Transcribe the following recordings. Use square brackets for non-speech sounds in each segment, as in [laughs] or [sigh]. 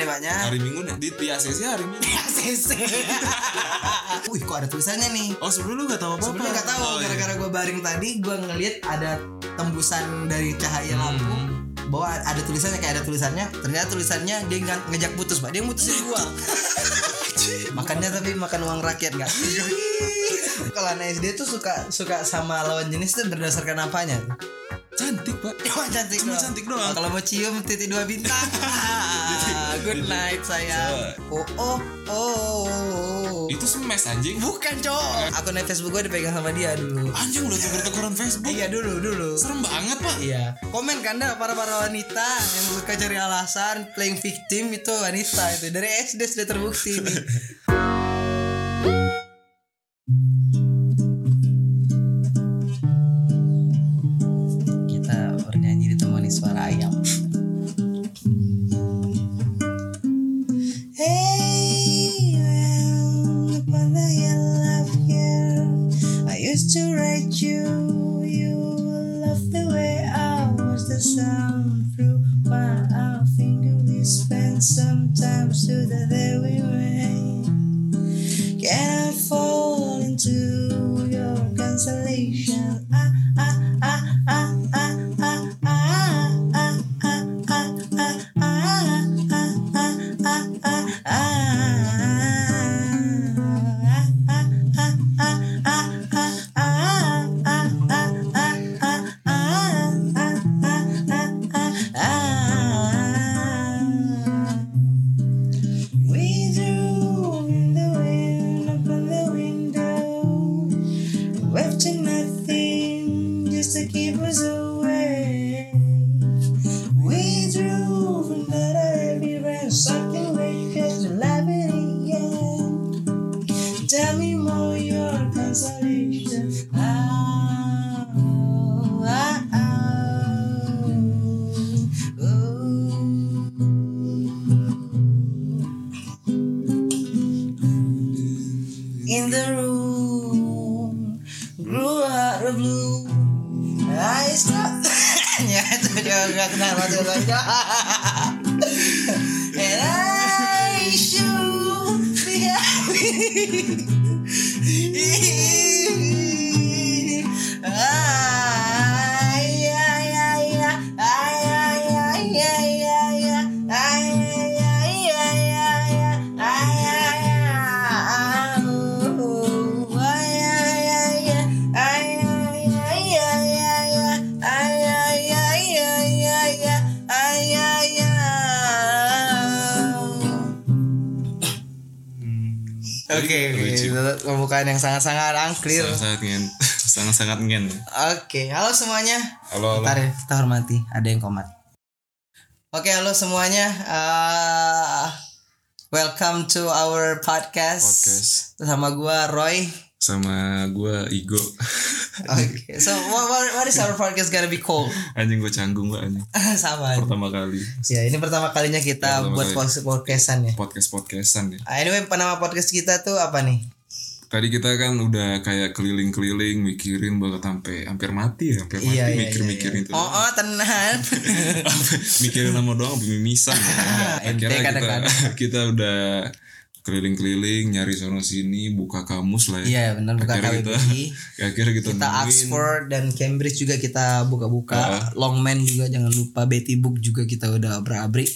menembaknya. Hari Minggu nih di, di ACC hari Minggu. ACC. [laughs] Wih, kok ada tulisannya nih? Oh sebelum lu gak tahu apa-apa. Sebelumnya nggak tahu Oh, iya. gara-gara gue baring tadi gue ngeliat ada tembusan dari cahaya Hmm. lampu bahwa ada tulisannya kayak ada tulisannya ternyata tulisannya dia nge- ngejak putus pak dia mutusin gua [laughs] [laughs] makannya tapi makan uang rakyat nggak kalau anak SD tuh suka suka sama lawan jenis tuh berdasarkan apanya Cantik pak. Cantik Cuma doang. cantik doang. Kalau mau cium titik dua bintang. Good night sayang. Oh oh oh. Itu smash anjing. Bukan cowok. Akun Facebook gue dipegang sama dia dulu. Anjing udah tuker-tukeran Facebook. Iya dulu dulu. Serem banget pak. Iya. Komen kan dah para para wanita yang suka cari alasan playing victim itu wanita itu dari SD sudah terbukti nih. [laughs] you. You love the way I was the sound through my our finger. We spent some time to the day we went. Can I fall into your consolation? Ah, yang sangat-sangat unclear. Sangat-sangat ngen. [laughs] Sangat-sangat ngen. Oke, halo semuanya. Halo, halo. Bentar ya, kita hormati. Ada yang komat. Oke, halo semuanya. Uh, welcome to our podcast. Podcast. Sama gua Roy. Sama gue Igo. [laughs] Oke, so what, what, what is our podcast gonna be called? anjing gue canggung gue anjing. [laughs] Sama. aja. Pertama kali. Ya, ini pertama kalinya kita Pertama buat kali. podcast podcastan ya. Podcast-podcastan ya. Ah, Anyway, penama podcast kita tuh apa nih? Tadi kita kan udah kayak keliling-keliling mikirin banget sampai hampir mati ya, hampir mati Iya, iya, mikir-mikirin itu. Oh, oh tenang. [laughs] mikirin nama doang mimisan. [laughs] Ente Akhirnya kita [laughs] kita udah keliling-keliling nyari sono sini buka kamus lah ya. Iya, benar buka Akhirnya kita KBBI. akhirnya kita, Kita nemuin. Oxford dan Cambridge juga kita buka-buka. Longman juga jangan lupa. Betty Book juga kita udah abra-abri.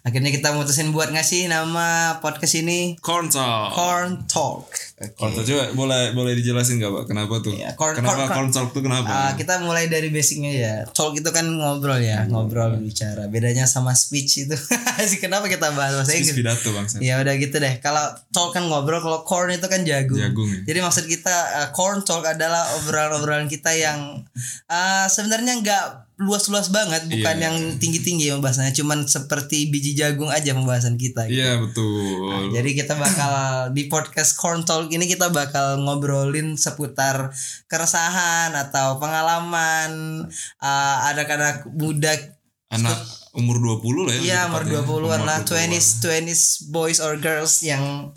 Akhirnya kita mutusin buat ngasih nama podcast ini Corn Talk. Corn Talk. Corn Talk coba boleh boleh dijelasin gak pak kenapa tuh? Iya, corn- kenapa corn- Corn Talk tuh kenapa? Ah, kita mulai dari basicnya ya. Talk itu kan ngobrol ya, ngobrol bicara. Bedanya sama speech itu. [laughs] Sih kenapa kita bahas bahasa Inggris? pidato bang Ya udah gitu deh. Kalau talk kan ngobrol, kalau corn itu kan jagung. Jagung ya. Jadi maksud kita uh, corn talk adalah obrolan-obrolan kita yang uh, sebenarnya nggak luas-luas banget, bukan Iya. yang tinggi-tinggi ya pembahasannya, cuman seperti biji jagung aja pembahasan kita. gitu. Iya betul. Jadi kita bakal [laughs] di podcast Corn Talk ini kita bakal ngobrolin seputar keresahan atau pengalaman uh, anak-anak muda Anak umur 20 lah ya. Iya, umur tepatnya. 20-an lah, 20-an. 20s 20s boys or girls yang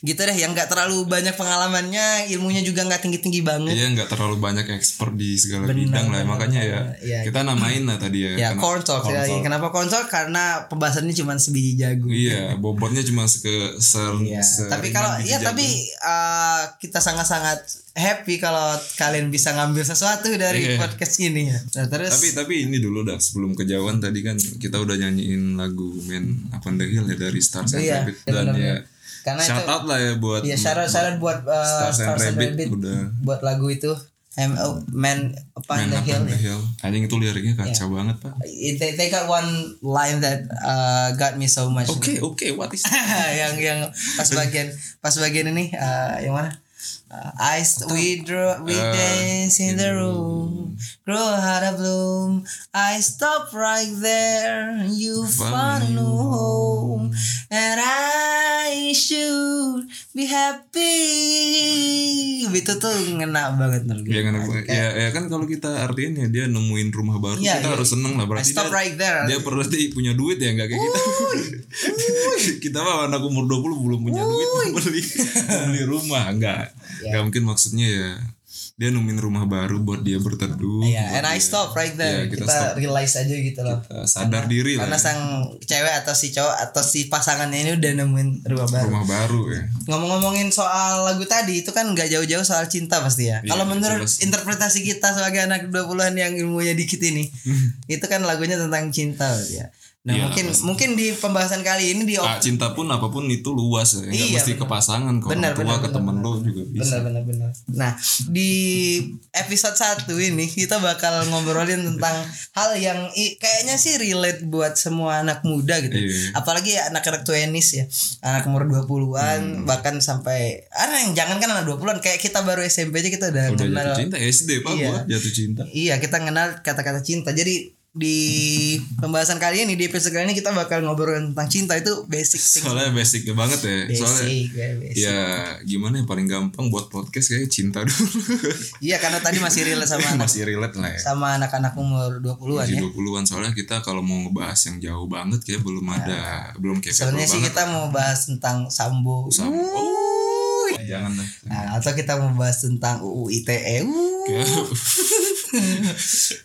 gitu deh yang nggak terlalu banyak pengalamannya ilmunya juga nggak tinggi tinggi banget Iya nggak terlalu banyak expert di segala Benar, bidang lah benar, makanya ya. Iya, kita namain lah tadi ya. ya corn talk corn ya. talk. kenapa corn talk karena pembahasannya cuma sebiji jagung Iya bobotnya cuma seke ser, Iya. Tapi kalau ya jagung. tapi uh, kita sangat-sangat happy kalau kalian bisa ngambil sesuatu dari Iya. podcast ini ya. Nah, terus tapi tapi ini dulu dah sebelum kejauhan tadi kan kita udah nyanyiin lagu Up on the Hill ya dari Stars and Iya, Rabbit dan benar-benar. ya karena shout itu out lah ya buat ya syarat syarat buat uh, Stars and Rabbit udah buat lagu itu M oh, Man Upon Man the Up Hill. on the Hill anjing itu liriknya kacau banget pak It- They, they got one line that uh, got me so much. oke oke what is [laughs] yang yang pas [laughs] bagian pas bagian ini uh, yang mana? Uh, I st- we draw we Uh, dance in the room, grow out of bloom. I stop right there. You found a new home, and I should be happy. Itu tuh ngena banget gue. ya, kan, ya, ya kan kalau kita artiin ya dia nemuin rumah baru Iya, kita iya. harus seneng lah I berarti stop dia, right there. dia berarti punya duit ya nggak kayak kita [laughs] kita mah anak umur 20 belum punya duit mau [laughs] beli beli rumah enggak Ya. nggak mungkin maksudnya ya dia nemuin rumah baru buat dia berteduh Iya, and buat I stop right there. Iya, kita kita stop. realize aja gitu loh. Kita sadar diri lah Karena ya. sang cewek atau si cowok atau si pasangannya ini udah nemuin rumah baru. rumah baru ya Ngomong-ngomongin soal lagu tadi itu kan nggak jauh-jauh soal cinta pasti ya. Iya, Kalau menurut jelas. interpretasi kita sebagai anak 20-an yang ilmunya dikit ini, itu kan lagunya tentang cinta ya. Nah, Iya, mungkin pasti. mungkin di pembahasan kali ini di Ah, cinta pun apa pun itu luas ya nggak Iya, mesti benar. ke pasangan ke Benar, orang tua benar, ke temen benar. lo juga bisa Benar benar benar. Nah, di episode 1 ini kita bakal ngobrolin tentang hal yang kayaknya sih relate buat semua anak muda gitu. Iya. Apalagi ya anak-anak 20s ya. Anak umur 20-an Hmm. bahkan sampai ah yang jangan kan anak 20-an kayak kita baru SMP aja kita udah, udah kenal jatuh cinta SD pak Iya. gua jatuh cinta Iya, kita kenal kata-kata cinta. Jadi di pembahasan kali ini di episode kali ini kita bakal ngobrolin tentang cinta itu basic thing. soalnya basic banget ya soalnya Basic, ya, basic. ya gimana ya paling gampang buat podcast kayak cinta dulu [laughs] Iya, karena tadi masih relate sama [laughs] anak masih relate lah ya sama anak-anak umur 20-an masih ya. 20-an soalnya kita kalau mau ngebahas yang jauh banget kayak belum ada belum kayak Sebenarnya sih banget kita mau bahas tentang Sambo. sama oh, jangan lah Nah, atau kita mau bahas tentang UU ITE. Uh. [laughs]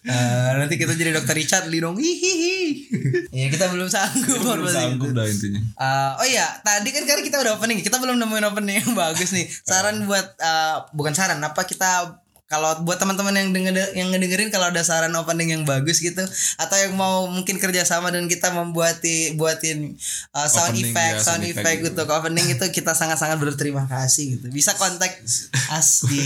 Nah, [laughs] nanti kita jadi dokter Richard Lee dong. Hihihi. [laughs] ya kita belum sanggup belum bahas sanggup dah intinya Uh, oh iya, tadi kan karena kita udah opening, kita belum nemuin opening yang bagus nih. Saran buat uh, bukan saran, apa kita kalau buat teman-teman yang denger yang ngedengerin kalau ada saran opening yang bagus gitu atau yang mau mungkin kerjasama dan kita membuati buatin uh, sound Opening, effect, ya, sound effect effect gitu. untuk opening itu kita sangat-sangat berterima kasih gitu. Bisa kontak us di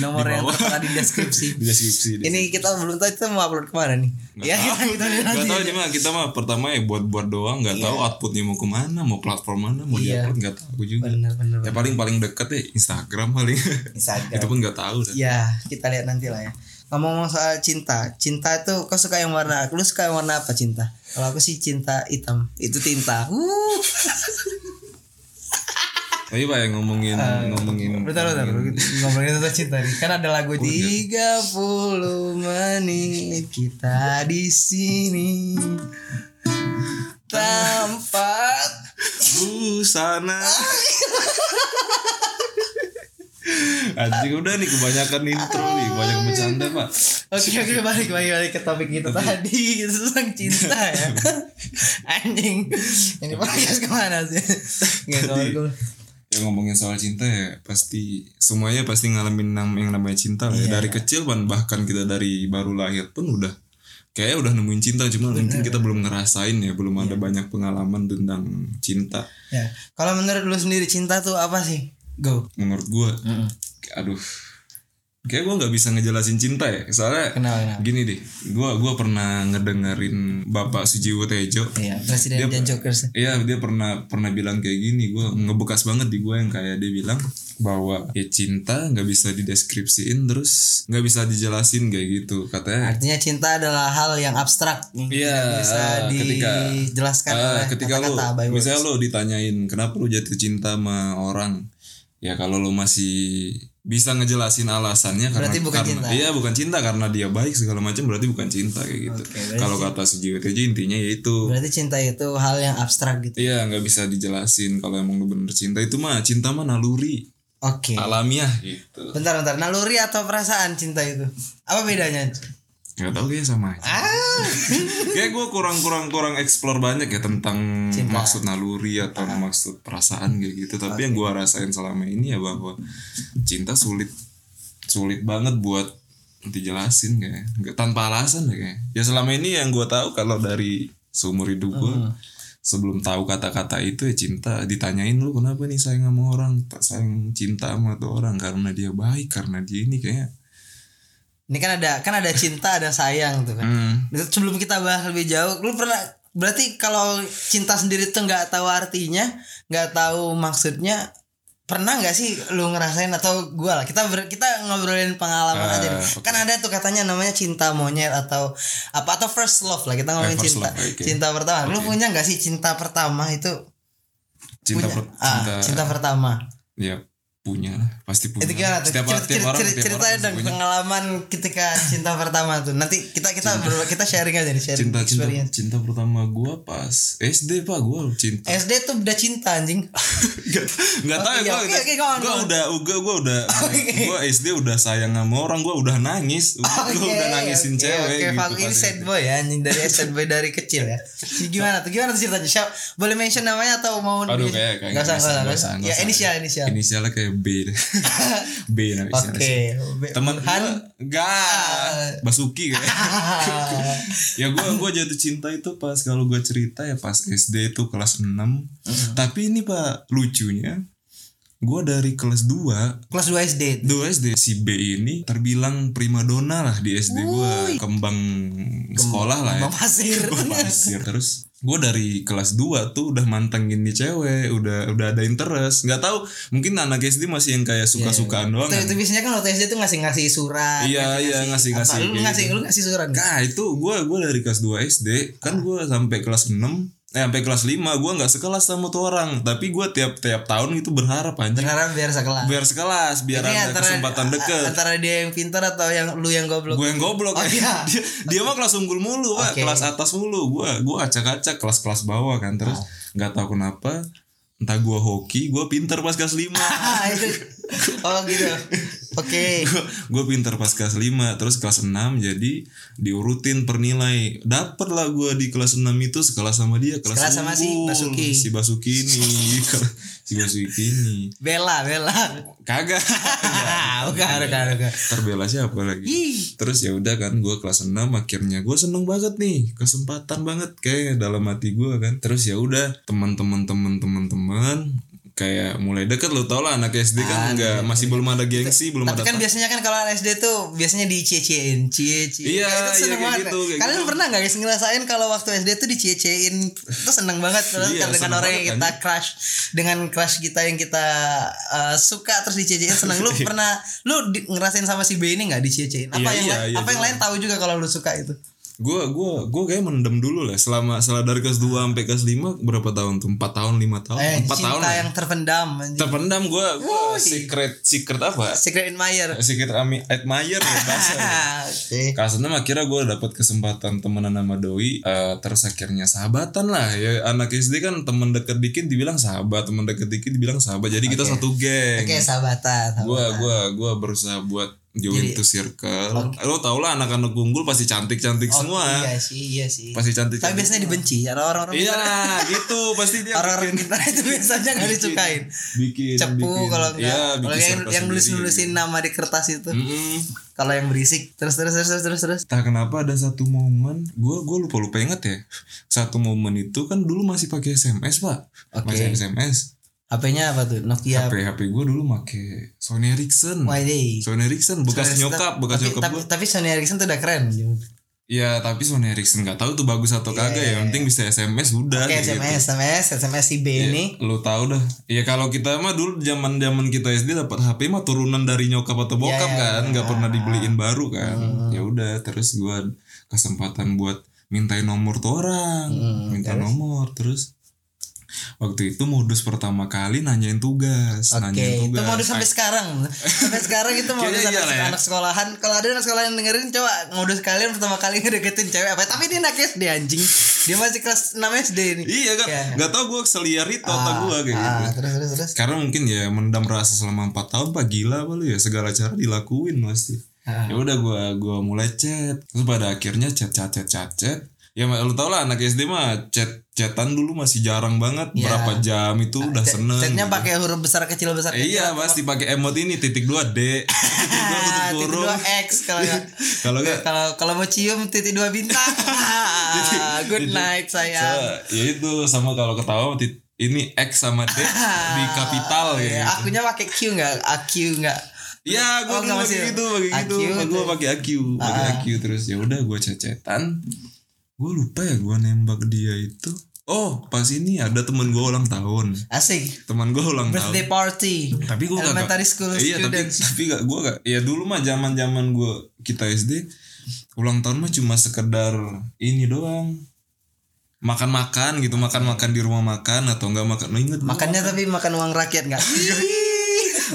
nomor Di yang tertera di deskripsi. di deskripsi di Ini kita belum tahu itu mau upload ke mana nih. Ya kita kita lihat Gak tahu ini mah kita mah pertama ya buat buat doang nggak tahu outputnya mau ke mana mau platform mana mau Iya. diupload nggak tahu juga Bener bener. ya paling paling deket ya Instagram paling Instagram. [laughs] itu pun nggak tahu. Ya, kita lihat nanti lah ya. Ngomong-ngomong soal cinta, cinta itu kau suka yang warna? Lu suka yang warna apa cinta? Kalau aku sih cinta hitam, itu tinta. Uh. [laughs] tapi pak yang ngomongin ngomongin Bentar, bentar, ngomongin tentang cinta nih. Kan ada lagu 30 menit kita di sini. Tempat busana Anjing udah nih kebanyakan intro nih, banyak bercanda pak. Oke oke balik balik balik ke topik kita tadi itu tentang cinta ya. [laughs] Anjing. Ini podcast ke mana sih? Nggak tahu. Ya ngomongin soal cinta ya pasti semuanya pasti ngalamin yang namanya cinta lah ya. Dari kecil ban bahkan kita dari baru lahir pun udah kayak udah nemuin cinta cuma mungkin kita belum ngerasain ya, belum ada banyak pengalaman tentang cinta. Ya, kalau menurut lu sendiri cinta tuh apa sih? Go. Menurut gua aduh kayak gua nggak bisa ngejelasin cinta ya. Soalnya Kenal kenal. gini deh, gua gua pernah ngedengerin Bapak Sujiwo Tejo Iya, Presiden Dia- Jan Jokers. Iya dia pernah pernah bilang kayak gini gue ngebekas banget di gue yang kayak dia bilang bahwa ya cinta nggak bisa dideskripsiin terus nggak bisa dijelasin kayak gitu katanya Artinya cinta adalah hal yang abstrak yang Iya, bisa ketika- dijelaskan oleh ketika lo kata-kata by words. misalnya lo ditanyain kenapa lo jatuh cinta sama orang ya kalau lo masih bisa ngejelasin alasannya karena Berarti bukan karena, cinta. Iya, bukan cinta karena dia baik segala macam berarti bukan cinta kayak gitu. Berarti Kalau kata si JWTJ intinya yaitu Berarti cinta itu hal yang abstrak gitu. Iya nggak bisa dijelasin kalau emang lu bener cinta itu mah cinta mah naluri Oke. alamiah gitu. Bentar bentar, naluri atau perasaan cinta itu? Apa bedanya? Gak tau kayak sama aja. Ah. Kayak gue kurang kurang kurang explore banyak ya tentang Cinta. maksud naluri atau maksud perasaan kayak gitu. Tapi yang gue rasain selama ini ya bahwa cinta sulit sulit banget buat dijelasin kayak nggak tanpa alasan deh kayak. Ya selama ini yang gue tahu kalau dari seumur hidup gue sebelum tahu kata-kata itu ya cinta ditanyain lu kenapa nih sayang sama orang tak sayang cinta sama tuh orang karena dia baik karena dia ini kayak Ini kan ada kan ada cinta ada sayang tuh kan. hmm, Sebelum kita bahas lebih jauh, lu pernah berarti kalau cinta sendiri tuh nggak tahu artinya, nggak tahu maksudnya, pernah nggak sih lu ngerasain atau gua lah kita ber- kita ngobrolin pengalaman Ah, aja nih. oke. Kan ada tuh katanya namanya cinta monyet atau apa atau first love lah kita ngomongin Eh, cinta love, oke. cinta pertama. Lu punya nggak sih cinta pertama itu? cinta punya. per- Ah, cinta, cinta pertama. ya punya lah pasti punya Itu gimana tuh? setiap, Cer- tiap cer- orang cer- tiap ceritain orang pasti dong punya. pengalaman ketika cinta pertama tuh. Nanti kita kita ber- kita sharing aja nih sharing cinta cinta experience. cinta pertama gua pas SD pak gua cinta SD tuh udah cinta anjing. [laughs] nggak nggak tahu iya, ya gua oke, udah- go on. udah gua gua udah [laughs] gua SD udah sayang sama orang gua udah nangis gua Oke, udah nangisin oke, cewek Oke, gitu ini sad boy ya, anjing dari [laughs] sad boy dari kecil ya. Gimana tuh? Gimana tuh ceritanya? Siap, boleh mention namanya atau mau Aduh kayak kayak nggak gak usah, nggak Ya inisial, inisial. inisialnya kayak B. B nama inisialnya Oke. sih. teman Han. enggak Basuki kayak [laughs] ya gua gua jatuh cinta itu pas kalau gua cerita ya pas SD itu kelas 6 tapi ini pak lucunya gua dari kelas 2 Kelas 2 SD. 2 SD si B ini terbilang primadona lah di SD gua kembang sekolah lah ya Bang Pasir. Kembang pasir terus gue dari kelas 2 tuh udah mantengin nih cewek udah udah ada interest nggak tahu mungkin anak SD masih yang kayak suka-sukaan doang Itu, kan itu biasanya kan waktu SD tuh ngasih-ngasih surat. Iya, iya, ngasih-ngasih apa? Lu kayak ngasih gitu. lu ngasih surat. nggak? Nah itu gue gue dari kelas 2 SD kan gue sampai kelas 6 eh sampai kelas 5 gue nggak sekelas sama tuh orang tapi gue tiap tiap tahun itu berharap anjing Berharap biar sekelas. biar sekelas biar Ini ada kesempatan deket Antara dia yang pintar atau yang lu yang goblok. gue yang goblok Oh, iya. [laughs] dia, dia mah kelas unggul mulu. Oke. kelas atas mulu gue gue acak-acak kelas-kelas bawah kan terus nggak tahu kenapa entah gue hoki gue pinter pas kelas 5 [laughs] Ah, itu. Oh gitu. Oke. gue pinter pas kelas 5 terus kelas 6 jadi diurutin per nilai dapet lah gue di kelas 6 itu sekelas sama dia kelas Sekelas sama si. Basuki. si Basuki ini [laughs] si Basuki ini Bella, Bella. kagak [laughs] bukan, bukan, bukan. terbela siapa lagi terus ya udah kan gue kelas 6 akhirnya gue seneng banget nih kesempatan banget kayak dalam hati gue kan terus ya udah teman-teman teman-teman teman kayak mulai deket lo tau lah anak SD kan nggak masih belum ada gengsi belum Ah, Tapi ada kan biasanya kan kalau anak SD tuh biasanya dicie-ciein, cie-cie. Iya, itu seneng iya, banget. gitu, Kalian gitu. pernah nggak guys ngerasain kalau waktu SD tuh dicie-ciein itu seneng banget [laughs] terus Iya, dengan orang yang kita crush dengan crush kita yang kita uh, suka terus dicie-ciein seneng. Lu [laughs] pernah lu di- ngerasain sama si B ini nggak dicie-ciein? Apa Iya, yang iya, lain- iya, apa yang iya. lain tahu juga kalau lu suka itu? Gue gue gue kayak mendem dulu lah selama setelah dari kelas 2 sampai kelas 5 berapa tahun tuh 4 tahun 5 tahun Eh, 4 cinta tahun lah. yang terpendam anjing. terpendam gue gue secret secret apa Secret admirer. secret ami admire ya bahasa ya. [laughs] Kelas 6 akhirnya gue dapet kesempatan temenan sama Doi eh, Terus akhirnya sahabatan lah ya Anak SD kan temen deket dikit dibilang sahabat Temen deket dikit dibilang sahabat Jadi kita satu geng Oke, sahabatan. sahabatan. Gue gua, gua berusaha buat join to circle Lo tau lah anak-anak unggul pasti cantik-cantik Oh, semua Iya sih, iya sih. Pasti cantik Tapi biasanya dibenci karena orang-orang Iya gitu pasti dia orang-orang pintar itu biasanya nggak disukain. bikin Cepu kalau enggak. Iya kalau yang yang nulis sendiri. nulisin nama di kertas itu. Mm-mm. Kalau yang berisik terus terus terus terus terus terus. Entah kenapa ada satu momen, gue gue lupa lupa inget ya. Satu momen itu kan dulu masih pakai SMS pak, Oke. masih SMS. HP-nya apa tuh? Nokia HP HP gue dulu pakai Sony Ericsson. YD. Sony Ericsson bekas Sony- nyokap, bekas tapi, nyokap tapi, gue. tapi Sony Ericsson tuh udah keren. Iya tapi Sony Ericsson nggak tahu tuh bagus atau kagak ya. Yang penting bisa SMS udah. Oke, gitu. SMS, SMS, SMS si B ini. Lu tahu dah. Ya kalau kita mah dulu zaman zaman kita SD dapat HP mah turunan dari nyokap atau bokap Iya, iya, kan, nggak pernah dibeliin baru kan. Ya udah terus gua kesempatan buat mintain nomor tuh orang, Hmm, minta nomor terus waktu itu modus pertama kali nanyain tugas Oke, nanyain itu tugas modus sampai sekarang. Sampai sekarang itu modus anak, ya. anak sekolahan. Kalau ada anak sekolahan yang dengerin coba modus kalian pertama kali ngedeketin cewek apa? Tapi dia anak SD anjing. Dia masih kelas 6 SD ini. iya kan Ya. nggak tau gue seliar itu otak gue kayak gitu Ah, terus terus terus. karena mungkin ya mendam rasa selama 4 tahun pak gila apa lu ya segala cara dilakuin pasti Ah. ya udah gua gua mulai chat terus pada akhirnya chat chat chat chat chat ya lu tau lah anak SD mah chat chatan dulu masih jarang banget Ya. berapa jam itu udah Chat- seneng Chatnya gitu. pakai huruf besar kecil besar Eh, kecil. iya pasti pakai emot ini titik dua D titik dua titik [laughs] kurung dua X kalau nggak. [laughs] kalau enggak kalau kalau mau cium titik dua bintang. [laughs] Good night sayang. so, ya itu sama kalau ketawa ini X sama D di kapital Iya, ya gitu. akunya pakai Q enggak? AQ enggak? Iya, gue Oh, dulu nggak pakai gitu, pakai gitu. Gue pakai AQ, pakai Ah. AQ terus ya udah gue cecetan. Gue lupa ya gue nembak dia itu. Oh, pas ini ada temen gue ulang tahun. Asik. Teman gue ulang Birthday tahun. party. Tapi gue gak, Elementary school Iya, tapi students. tapi gak gue gak. Ya dulu mah zaman zaman gue kita SD ulang tahun mah cuma sekedar ini doang. Makan-makan gitu, makan-makan di rumah makan atau enggak makan. Lo inget gua Makannya tapi makan uang rakyat enggak?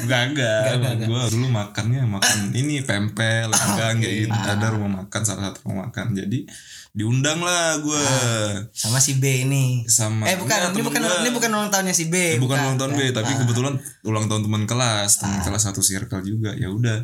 Enggak, enggak. Gue dulu makannya makan ini pempel, enggak, enggak gitu. Ada rumah makan, salah satu rumah makan. Jadi diundang lah gue Sama si B ini. sama Eh bukan, enggak, ini bukan gua. ini bukan ulang tahunnya si B. bukan ulang tahun B, Ya. tapi kebetulan ulang tahun teman kelas, teman kelas satu circle juga. Ya udah,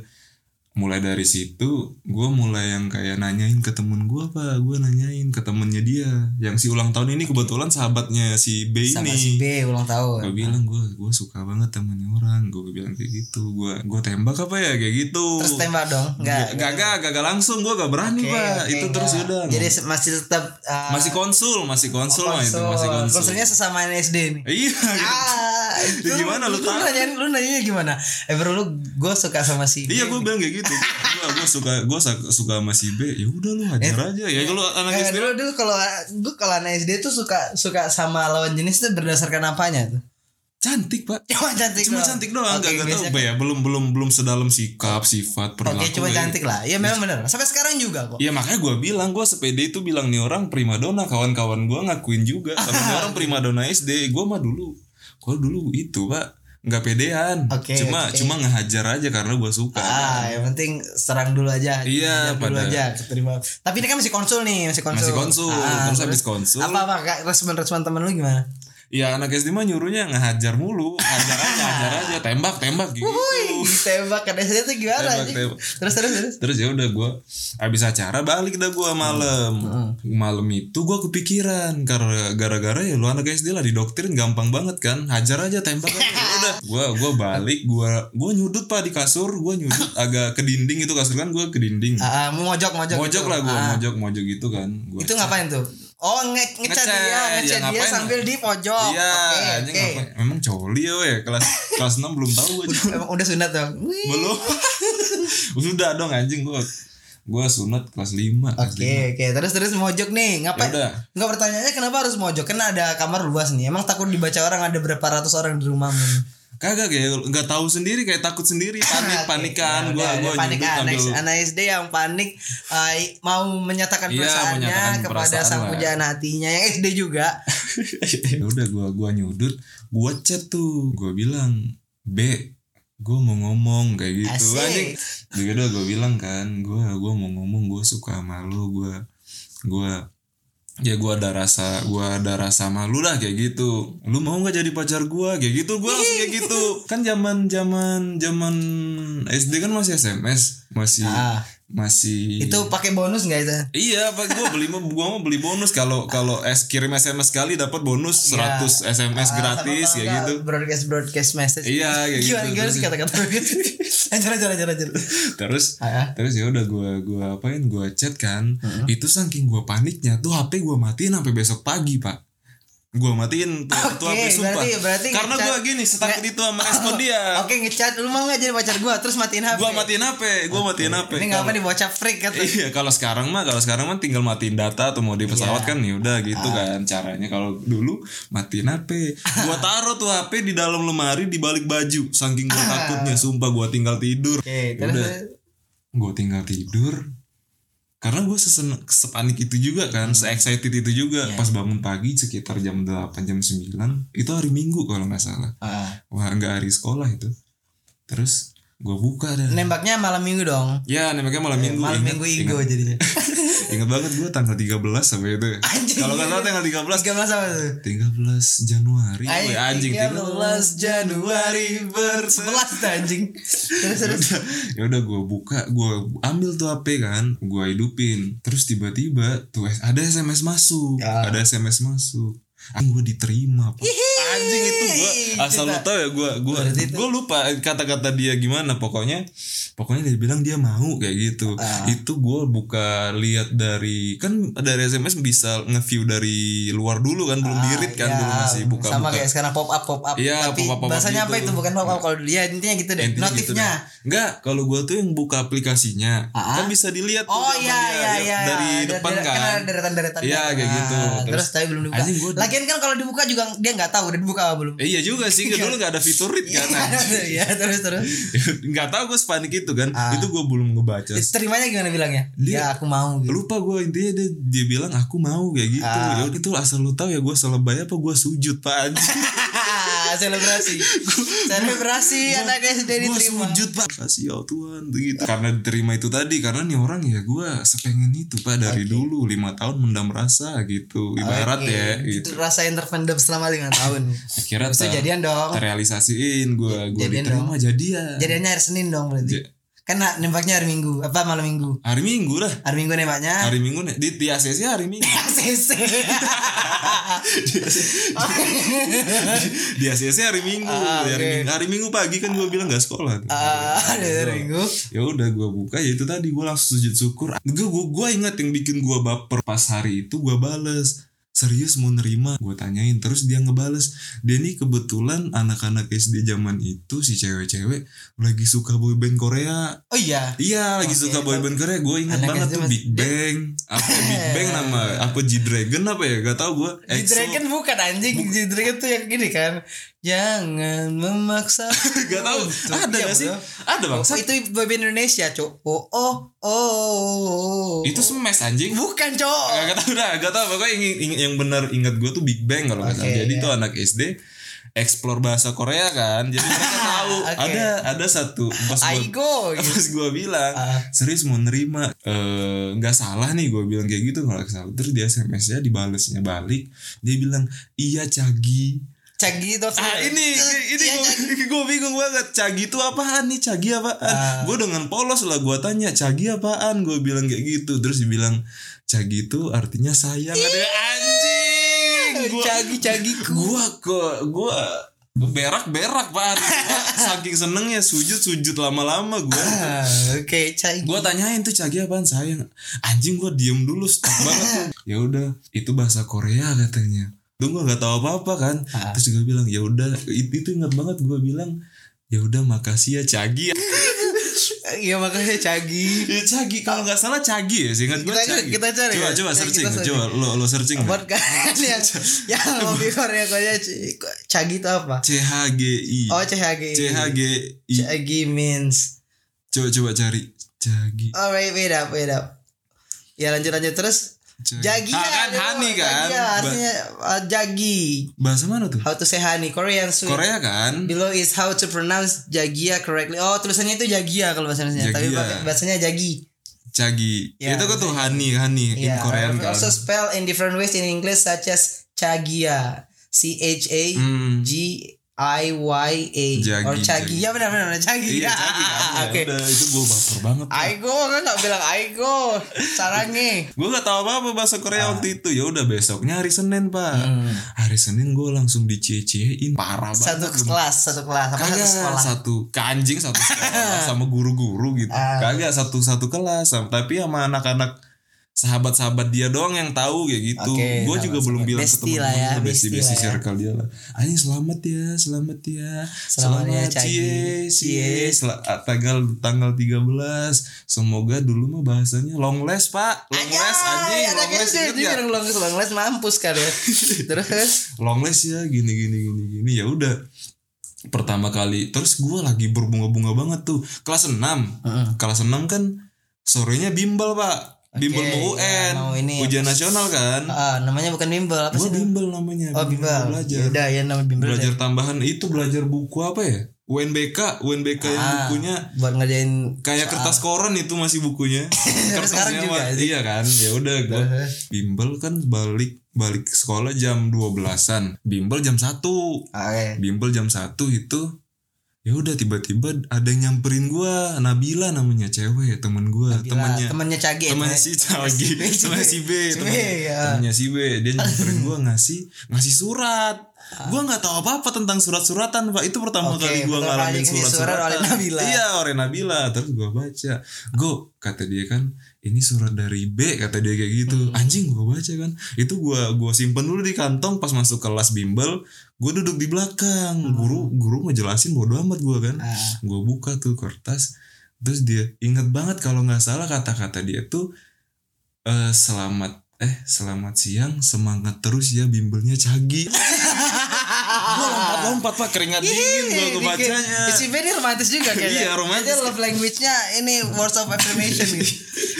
mulai dari situ gue mulai yang kayak nanyain ke temen gue apa, gue nanyain ke temennya dia, yang si ulang tahun ini kebetulan sahabatnya si B Sama ini. si B ulang tahun. gue bilang gue gue suka banget temennya orang gue bilang kayak gitu gue gue tembak apa ya kayak gitu Terus tembak dong? Enggak. Gak, gak, gak, langsung gue gak berani Oke, pak oke, itu terus enggak. udah Jadi masih tetap uh, masih konsul masih konsul mah itu masih konsul Konsulnya sesama SD nih. iya gitu. Ah, itu Ya gimana lu tahu? nanyain lu nanyanya gimana? Eh bro lu gue suka sama si B. iya gue bilang kayak gitu gue gue suka gue suka sama si B ya udah lu hajar aja ya kalau anak Eh, SD dulu dulu kalau gue kalau anak SD tuh suka suka sama lawan jenis tuh berdasarkan apanya tuh? cantik pak [laughs] Cuma cantik cuma doang. cantik doang Oke, gak, gak tau ya belum belum belum sedalam sikap sifat Oke, perilaku cuma kayak cantik lah. Ya memang benar. Sampai sekarang juga kok. Iya makanya gue bilang gue sepede itu bilang nih orang primadona kawan-kawan gue ngakuin juga [laughs] nih orang primadona SD gue mah dulu gue dulu itu pak nggak pedean Oke, cuma oke. cuma ngehajar aja karena gue suka Ah, yang penting serang dulu aja. Iya, dulu aja. Keterima. Tapi ini kan masih konsul nih, masih konsul. masih konsul Ah, terus habis konsul Apa apa Kak? respon-respon temen lu gimana? Ya anak SD mah nyuruhnya ngehajar mulu. Hajar aja hajar aja. Tembak tembak gitu. Wih, ditembak. Kan SD tuh gimana Tembak, tembak. Terus terus terus. terus ya udah gue habis acara balik dah gue malam. Malam itu gue kepikiran karena gara-gara ya lu anak SD lah didoktrin gampang banget kan. Hajar aja tembak aja. Ya udah [laughs] gue gua balik gue gua nyudut pak di kasur. Gue nyudut agak ke dinding itu kasur kan gue ke dinding. Ah, mau mojok mojok. mojok gitu. lah gue Ah, mojok mojok gitu kan. Gua Itu ngapain tuh? Oh, nge ngecat Ngecat, dia, ya, ngecat dia ngapain? sambil di pojok. Iya, oke. ngapain? Emang coli ya we kelas [laughs] kelas 6 belum tahu gue Emang udah sunat dong. Wih. belum [laughs] sudah dong anjing gue gue sunat kelas 5 kelas Oke oke terus terus mojok nih ngapain? Yaudah. Nggak pertanyaannya kenapa harus mojok? Karena ada kamar luas nih. Emang takut dibaca orang ada berapa ratus orang di rumahmu? Kagak kayak nggak tahu sendiri kayak takut sendiri [laughs] panik panikan gue gue panik anak, anak SD yang panik uh, mau menyatakan Iya, perasaannya menyatakan kepada perasaan sang pujaan hatinya. Yang SD juga. [laughs] ya udah gue gua nyudut gue chat tuh. Gue bilang B gue mau ngomong kayak gitu. Asik. anjing. Udah gue bilang kan gue gua mau ngomong gue suka sama lu gue gue ya gue ada rasa gue ada rasa malu lah kayak gitu. Lu mau nggak jadi pacar gue kayak gitu gue langsung kayak gitu. [laughs] Kan zaman zaman zaman SD kan masih SMS masih Ah. Masih Itu pakai bonus nggak itu? Iya, pak gue beli gua mau beli bonus kalau kalau es kirim SMS sekali dapat bonus 100 SMS Ah, gratis kayak kalau gitu. Broadcast broadcast message. Iya, kayak gimana, gitu. Gimana sih kata-kata gitu? [laughs] Lanjut lanjut lanjut lanjut. Terus Ah. terus ya udah gua gua apain gua chat kan. Itu saking gua paniknya tuh HP gua matiin sampai besok pagi, Pak. Gua matiin tuh, tuh Oke, HP sumpah. berarti- berarti Karena ngecat- gua gini setakut itu sama respon dia. [laughs] Oke ngechat lu mau nggak jadi pacar gua terus matiin HP. Gua matiin HP, gua matiin HP. Ini nggak apa nih bocah freak kata. Iya kalau sekarang mah kalau sekarang mah tinggal matiin data atau mau di pesawat Iya. kan ya udah gitu Ah. kan caranya kalau dulu matiin HP gua [laughs] taruh tuh HP di dalam lemari di balik baju saking gua takutnya sumpah gua tinggal tidur Ah. Oke, Ya terus udah gua tinggal tidur karena gue sesen sepanik itu juga kan se excited itu juga Iya. pas bangun pagi sekitar jam 8 jam 9 itu hari minggu kalau nggak salah Ah. wah nggak hari sekolah itu terus gue buka dah Nembaknya malam minggu dong. ya nembaknya malam minggu malam ingat, minggu ingat, Igo jadinya. [laughs] ingat banget gue tanggal 13 sampai itu Anjing. kalau nggak salah tanggal 13 13 apa tuh? 13 Januari Ay, anjing 13 Januari bersama 11 tuh anjing. Terus terus. ya udah gue buka gue ambil tuh HP kan gue hidupin terus tiba-tiba tuh ada SMS masuk Ya. ada SMS masuk anjing gue diterima Pak. anjing itu gue [laughs] asal lu tau ya gue gue gue lupa kata-kata dia gimana. Pokoknya pokoknya dia bilang dia mau kayak gitu. Ah. itu gue buka lihat dari kan dari SMS bisa nge-view dari luar dulu kan belum Ah, dirit kan ya, dulu masih buka sama buka kayak sekarang pop up pop up Iya, tapi pop up, pop up bahasanya apa gitu. itu? Bukan pop up kalau dia intinya gitu deh. Intinya gitu notifnya. dah. Enggak, kalau gua tuh yang buka aplikasinya Ah. kan bisa dilihat Oh iya iya ya, iya. dari depan ada- kan. ada deretan-deretan Iya, kayak gitu. terus, tapi belum dibuka. lagian kan kalau dibuka juga dia nggak tahu udah dibuka apa belum? Eh, iya juga sih, dulu nggak ada fitur read kan. Iya [laughs] terus terus [laughs] Nggak tahu gue sepanik itu kan. Ah. Itu gue belum ngebaca. terimanya gimana bilangnya Dia- ya aku mau gitu Lupa gue intinya dia, dia bilang aku mau kayak gitu. Ah. Ya itu asal lu tahu ya gue selebay apa gue sujud pak [laughs] anjing. selebrasi selebrasi anak SD gue diterima sujud pak kasih ya Tuhan gitu. Karena diterima itu tadi karena nih orang ya gue sepengen itu pak dari dulu lima tahun mendam rasa gitu. Ibarat Oke, ya itu gitu. rasa interfandom selama lima tahun Akhirnya ter- jadian dong terrealisasiin gue gue diterima jadian. jadiannya hari Senin dong berarti Ja- kan nembaknya hari Minggu apa malam Minggu Hari Minggu lah. hari Minggu nembaknya Hari Minggu nih di, di ACC hari Minggu. [laughs] ACC di ACC hari Minggu. Ah, Di hari, minggu hari Minggu pagi kan gue bilang gak sekolah. Ah, hari Minggu ya udah gue buka ya itu tadi gue langsung sujud syukur. Gue gue gue ingat yang bikin gue baper pas hari itu gue bales serius mau nerima. Gue tanyain terus dia ngebales dia nih kebetulan anak-anak SD zaman itu si cewek-cewek lagi suka boyband Korea. Oh iya? Iya lagi Oke, suka boyband Korea. Gue ingat banget tuh Big Bang. Apa Big Bang nama Apa? G-Dragon apa ya? Gak tau gue G Dragon bukan anjing. G Dragon tuh yang gini kan Jangan memaksa. [laughs] Gak tau Ada Iya, gak sih. Ada bang. Oh, itu boyband Indonesia cok. Oh oh oh. Itu smash anjing. Bukan cok. Gak tau dah Gak tau Pokoknya yang, yang, yang bener ingat gue tuh Big Bang kalau salah. Oke, Jadi iya. tuh anak SD explore bahasa Korea kan. Jadi mereka [laughs] tahu. Oke. ada ada satu pas Aigo gitu. [laughs] pas gue bilang Ah. serius mau nerima? Eh, nggak salah nih gue bilang kayak gitu nggak salah. Terus dia sms nya dibalesnya balik. Dia bilang iya cagi Cagi itu Ah ini ini Iya, gue [laughs] gue bingung banget Cagi itu apaan nih? Cagi apaan? Ah. Gue dengan polos lah gue tanya Cagi apaan? Gue bilang kayak gitu Terus dia bilang Cagi itu artinya sayang. Ada anjing Gua Cagi cagiku. Gue ke Gue berak-berak pak. Gua [laughs] Saking senengnya sujud-sujud lama-lama gue Ah, Oke Cagi. Gue tanyain tuh Cagi apaan? Sayang. Anjing gue diem dulu stuck banget. [laughs] Ya udah itu bahasa Korea katanya Tuh gue gak tahu apa-apa kan. Ah. Terus gue bilang ya udah. Itu, itu ingat banget gue bilang ya udah makasih ya Cagi. [laughs] Iya makanya Cagi. Ya Cagi. Kalau nggak salah Cagi ya seingat gue Kita- Cagi. kita cari coba ya. coba searching searching. coba. Lo lo searching Buat kan yang [laughs] yang hobi Korea Korea Cagi itu apa? C H G I. Oh CHG C H G I. Cagi means coba coba cari. Cagi. Oh wait wait up wait up. Ya lanjut lanjut. Terus. Jagi Ah, kan Hani kan Jagi artinya uh, Jagi bahasa mana tuh How to say honey Korean sweet Korea kan Below is how to pronounce Jagia correctly. Oh, tulisannya itu Jagia kalau bahasa Indonesia. Tapi Jagia. bahasanya Jagi. Cagi Ya, itu kan tuh Hani Hani in Yeah. Korean kan Also spell in different ways in English such as Chagia. C H A Hmm. G I Y A Jagi, or Chagi. Ya benar benar Chagi. Iya ya Oke. udah itu gue baper banget Aigo kan nggak bilang Aigo. Sarangnya. gue gak tahu apa apa bahasa Korea Ah. waktu itu ya udah besoknya hari Senin pak Hmm. hari Senin gue langsung dicie-ciein parah Satu banget kelas, satu kelas, apa satu kagak sekolah. satu kanjing satu sekolah [laughs] sama guru-guru gitu Ah. kagak satu satu kelas tapi sama anak-anak sahabat-sahabat dia doang yang tahu kayak gitu. Oke, gue juga belum bilang ke lah ya, bestie lah ya. circle dia lah. Anjing selamat ya selamat ya. Selamat ya, Cagi. cie cie. Cie. Sel- tanggal tanggal 13 semoga dulu mah bahasanya long last pak. Long last anjing ada long last nggak? bilang long last long last mampus kan ya. [laughs] Terus? Long last ya gini gini gini gini. Ya udah. Pertama kali terus gue lagi berbunga-bunga banget tuh. Kelas 6 kelas 6 kan sorenya bimbel pak bimbel Oke, mau ya, UN mau ini ya. ujian nasional kan Ah, namanya bukan bimbel apa sih? bimbel namanya Oh, bimbel. belajar Udah ya nama bimbel. belajar tambahan itu belajar buku apa ya UNBK UNBK yang Ah. bukunya buat ngerjain kayak kertas koran itu masih bukunya [laughs] sekarang juga, iya kan ya udah gue bimbel kan balik balik sekolah jam 12-an bimbel jam 1 Oke. bimbel jam 1 itu ya udah tiba-tiba ada yang nyamperin gua. Nabila namanya cewek temen gua. Bila temannya temannya Cagi ya, temannya Mas? si B, temannya si B ya. temennya si B. Dia nyamperin gua ngasih ngasih surat. Gua nggak tahu apa-apa tentang surat-suratan pak. Itu pertama Oke, kali gua pertama ngalamin ngasih surat surat-suratan. oleh Nabila. iya oleh Nabila. Terus gua baca. Go kata dia kan ini surat dari B kata dia kayak gitu Hmm. anjing gua baca kan itu gua gua simpen dulu di kantong pas masuk kelas bimbel gua duduk di belakang guru guru ngejelasin bodo amat gua kan Hmm. Ah. gue buka tuh kertas terus dia inget banget kalau nggak salah kata-kata dia tuh eh selamat eh selamat siang semangat terus ya bimbelnya cagi [laughs] gue lompat-lompat pak keringat dingin gue Ih, kebacanya dikit. Si ini romantis juga kayaknya. Iya, romantis. Dia love language-nya ini words of affirmation gitu.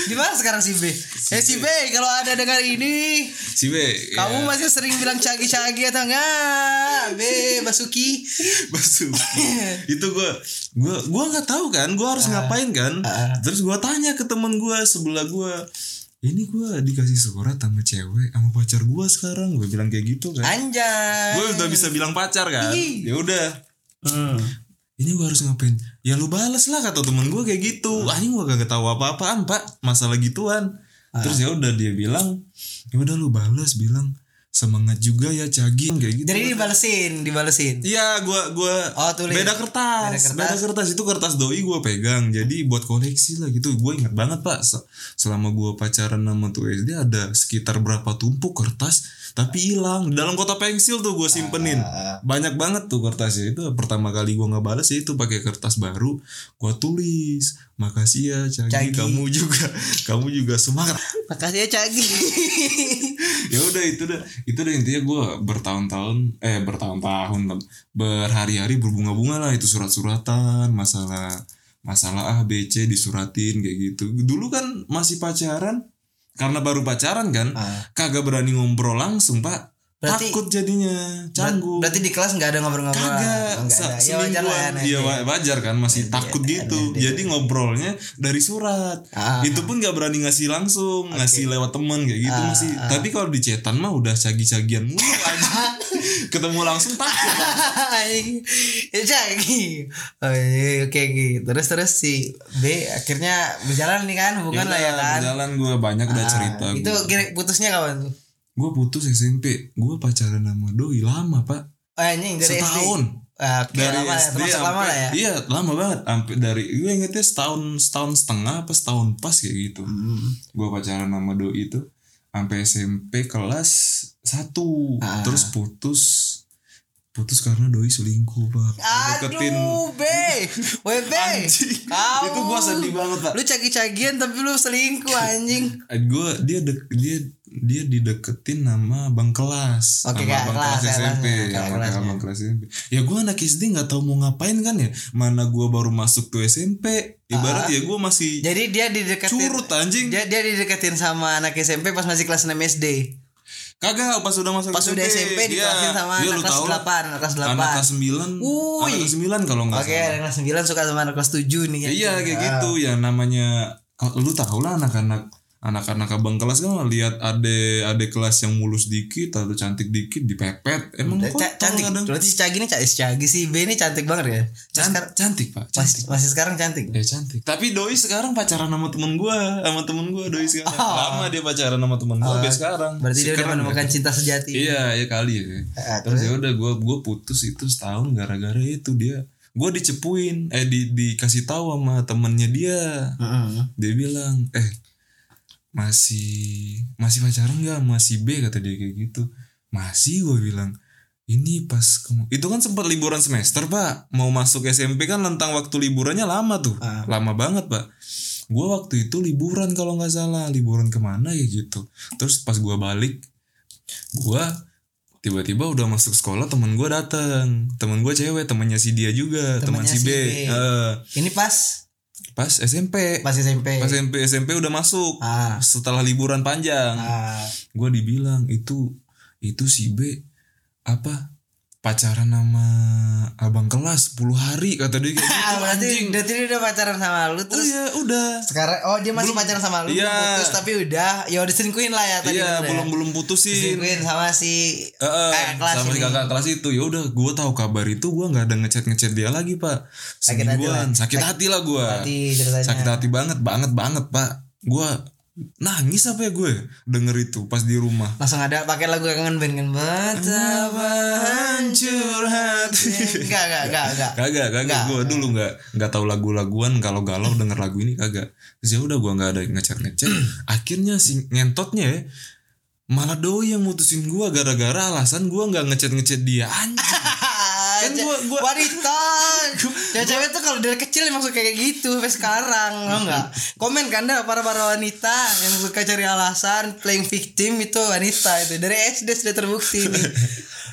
Di mana sekarang si B? Eh si B kalau ada dengar ini, si B kamu ya, masih sering bilang cagi-cagi atau enggak? B Basuki. [laughs] Basuki. [laughs] itu gue gue gue nggak tahu kan gue harus ngapain kan ah. terus gue tanya ke temen gue sebelah gue ini gue dikasih surat sama cewek sama pacar gue sekarang. Gue bilang kayak gitu kan. Anjay. gue udah bisa bilang pacar kan? Ya udah. Hmm. ini gue harus ngapain? Ya lu bales lah kata temen gue kayak gitu. Anjing gue gak tahu apa-apaan pak. Masalah gituan. Terus ya udah dia bilang ya udah lu bales bilang semangat juga ya cagi kayak gitu Jadi dibalesin, dibalesin. Iya, gua gua Oh, tulis. beda kertas. Beda Beda kertas. kertas. itu kertas doi gua pegang. Jadi buat koleksi lah gitu. Gue ingat banget, Pak. Se- Selama gua pacaran sama tuh SD ada sekitar berapa tumpuk kertas tapi hilang. Dalam kotak pensil tuh gue simpenin. Banyak banget tuh kertasnya. Itu pertama kali gua nggak balas ya itu pakai kertas baru. Gua tulis, "Makasih ya, Cagi, Cagi. kamu juga kamu juga semangat." Makasih ya Cagi. [laughs] ya udah itu dah itu dah intinya gue bertahun-tahun eh bertahun-tahun berhari-hari berbunga-bunga lah itu surat-suratan masalah masalah A B C disuratin kayak gitu dulu kan masih pacaran karena baru pacaran kan Ah. kagak berani ngobrol langsung pak Berarti- takut jadinya canggung Berarti di kelas nggak ada ngobrol-ngobrol. Kagak, Oh, nggak ada. Ya wajar lah ya. Iya wa- wajar kan masih takut gitu. Jadi ngobrolnya dari surat. Ah. Itu pun gak berani ngasih langsung, ngasih lewat temen kayak gitu Ah, masih. Tapi kalau di chatan mah udah cagi-cagian mulu [laughs] aja. Ketemu langsung takut. ya Cagi. Oh, iya, oke oke. Terus terus si B akhirnya berjalan nih kan hubungan lah ya kan. Jalan gue banyak udah cerita. Ah, itu kira putusnya kapan tuh? Gue putus SMP. Gue pacaran sama doi lama pak. Oh anjing dari SD. Setahun. Ah, Oke, dari lama, ya, SD termasuk lama sampai- lah ya. Iya lama banget. Sampai dari gue ingetnya setahun setahun setengah apa setahun pas kayak gitu. Hmm. gue pacaran sama doi itu sampai SMP kelas 1 Ah. terus putus putus karena doi selingkuh pak. Deketin Aduh, B. WB. Itu gue sedih banget pak. Lu cagi-cagian tapi lu selingkuh anjing. gue dia dek dia dia dideketin nama abang kelas. Oke, sama abang kelas, SMP kelasnya, sama abang kelas SMP ya. gue anak SD nggak tahu mau ngapain kan ya? Mana gue baru masuk tuh SMP ibarat ya gue masih Jadi dia dideketin curut anjing. dia dia dideketin sama anak SMP pas masih kelas 6 SD. Kagak pas udah masuk Pas udah SMP Iya. dikelasin sama Iya, anak kelas. 8, anak kelas 8. Anak kelas 9 Wuih. Anak kelas 9 kalau nggak Oke, anak kelas 9 suka sama anak kelas 7 nih ya. Iya kayak gitu ya namanya kalau Lu tau lah anak-anak Anak-anak abang kelas kan lihat ade ade kelas yang mulus dikit atau cantik dikit dipepet emang kok cantik. kadang Berarti si Cagi nih si Cagi si B ini cantik banget ya. Can- sekarang cantik pak masih, cantik masih sekarang cantik. ya cantik tapi doi sekarang pacaran sama temen gua sama temen gua doi sekarang Oh. lama dia pacaran sama temen gua sampai sekarang Berarti dia udah menemukan cinta sejati. Iya ya kali ya. Ah, Terus ya udah gue gue putus itu setahun gara-gara itu dia. Gue dicepuin eh di dikasih tahu sama temennya dia. Dia bilang eh masih masih pacaran nggak? Masih B kata dia kayak gitu. Masih gue bilang. Ini pas kamu itu kan sempat liburan semester pak. Mau masuk SMP kan lentang waktu liburannya lama tuh. Ah. lama banget pak. Gue waktu itu liburan kalau nggak salah. Liburan ke mana ya gitu. Terus pas gue balik gue tiba-tiba udah masuk sekolah temen gue datang temen gue cewek temennya si dia juga teman si B, B. Eh, Ini pas pas SMP Pas SMP. pas SMP SMP udah masuk Ah. setelah liburan panjang Ah. gue dibilang itu itu si B apa pacaran sama abang kelas 10 hari kata dia kayak gitu Ah, berarti, anjing. berarti dia udah pacaran sama lu oh terus iya udah. sekarang oh dia masih pacaran sama lu Iya. belum putus tapi udah ya udah diselingkuhin lah ya tadi iya ya? belum belum putusin. Diselingkuhin sama si Eh, eh, kakak kelas sama si ini. kakak kelas itu. Ya udah gue tahu kabar itu gue nggak ada ngechat ngechat dia lagi pak. Sakit hati sakit hati lah gue sakit hati banget banget banget pak. Gue nangis apa ya gue? Denger itu pas di rumah. Langsung ada pakai lagu kangen band kan betapa hancur hati? Enggak enggak enggak enggak. Kagak kagak. Nggak. gue dulu nggak nggak tahu lagu-laguan. Kalau galau denger lagu ini kagak. Terus ya udah gue nggak ada ngechat ngechat. [clears throat] Akhirnya si ngentotnya ya malah doi yang mutusin gue gara-gara alasan gue nggak ngechat ngechat dia. Anjing [laughs] kan gua- gua- wanita. [laughs] Cewek-cewek tuh kalau dari kecil emang suka kayak gitu sampai sekarang tau nggak? Komen kan dah para para wanita yang suka cari alasan playing victim itu wanita itu. Dari SD sudah terbukti nih [laughs]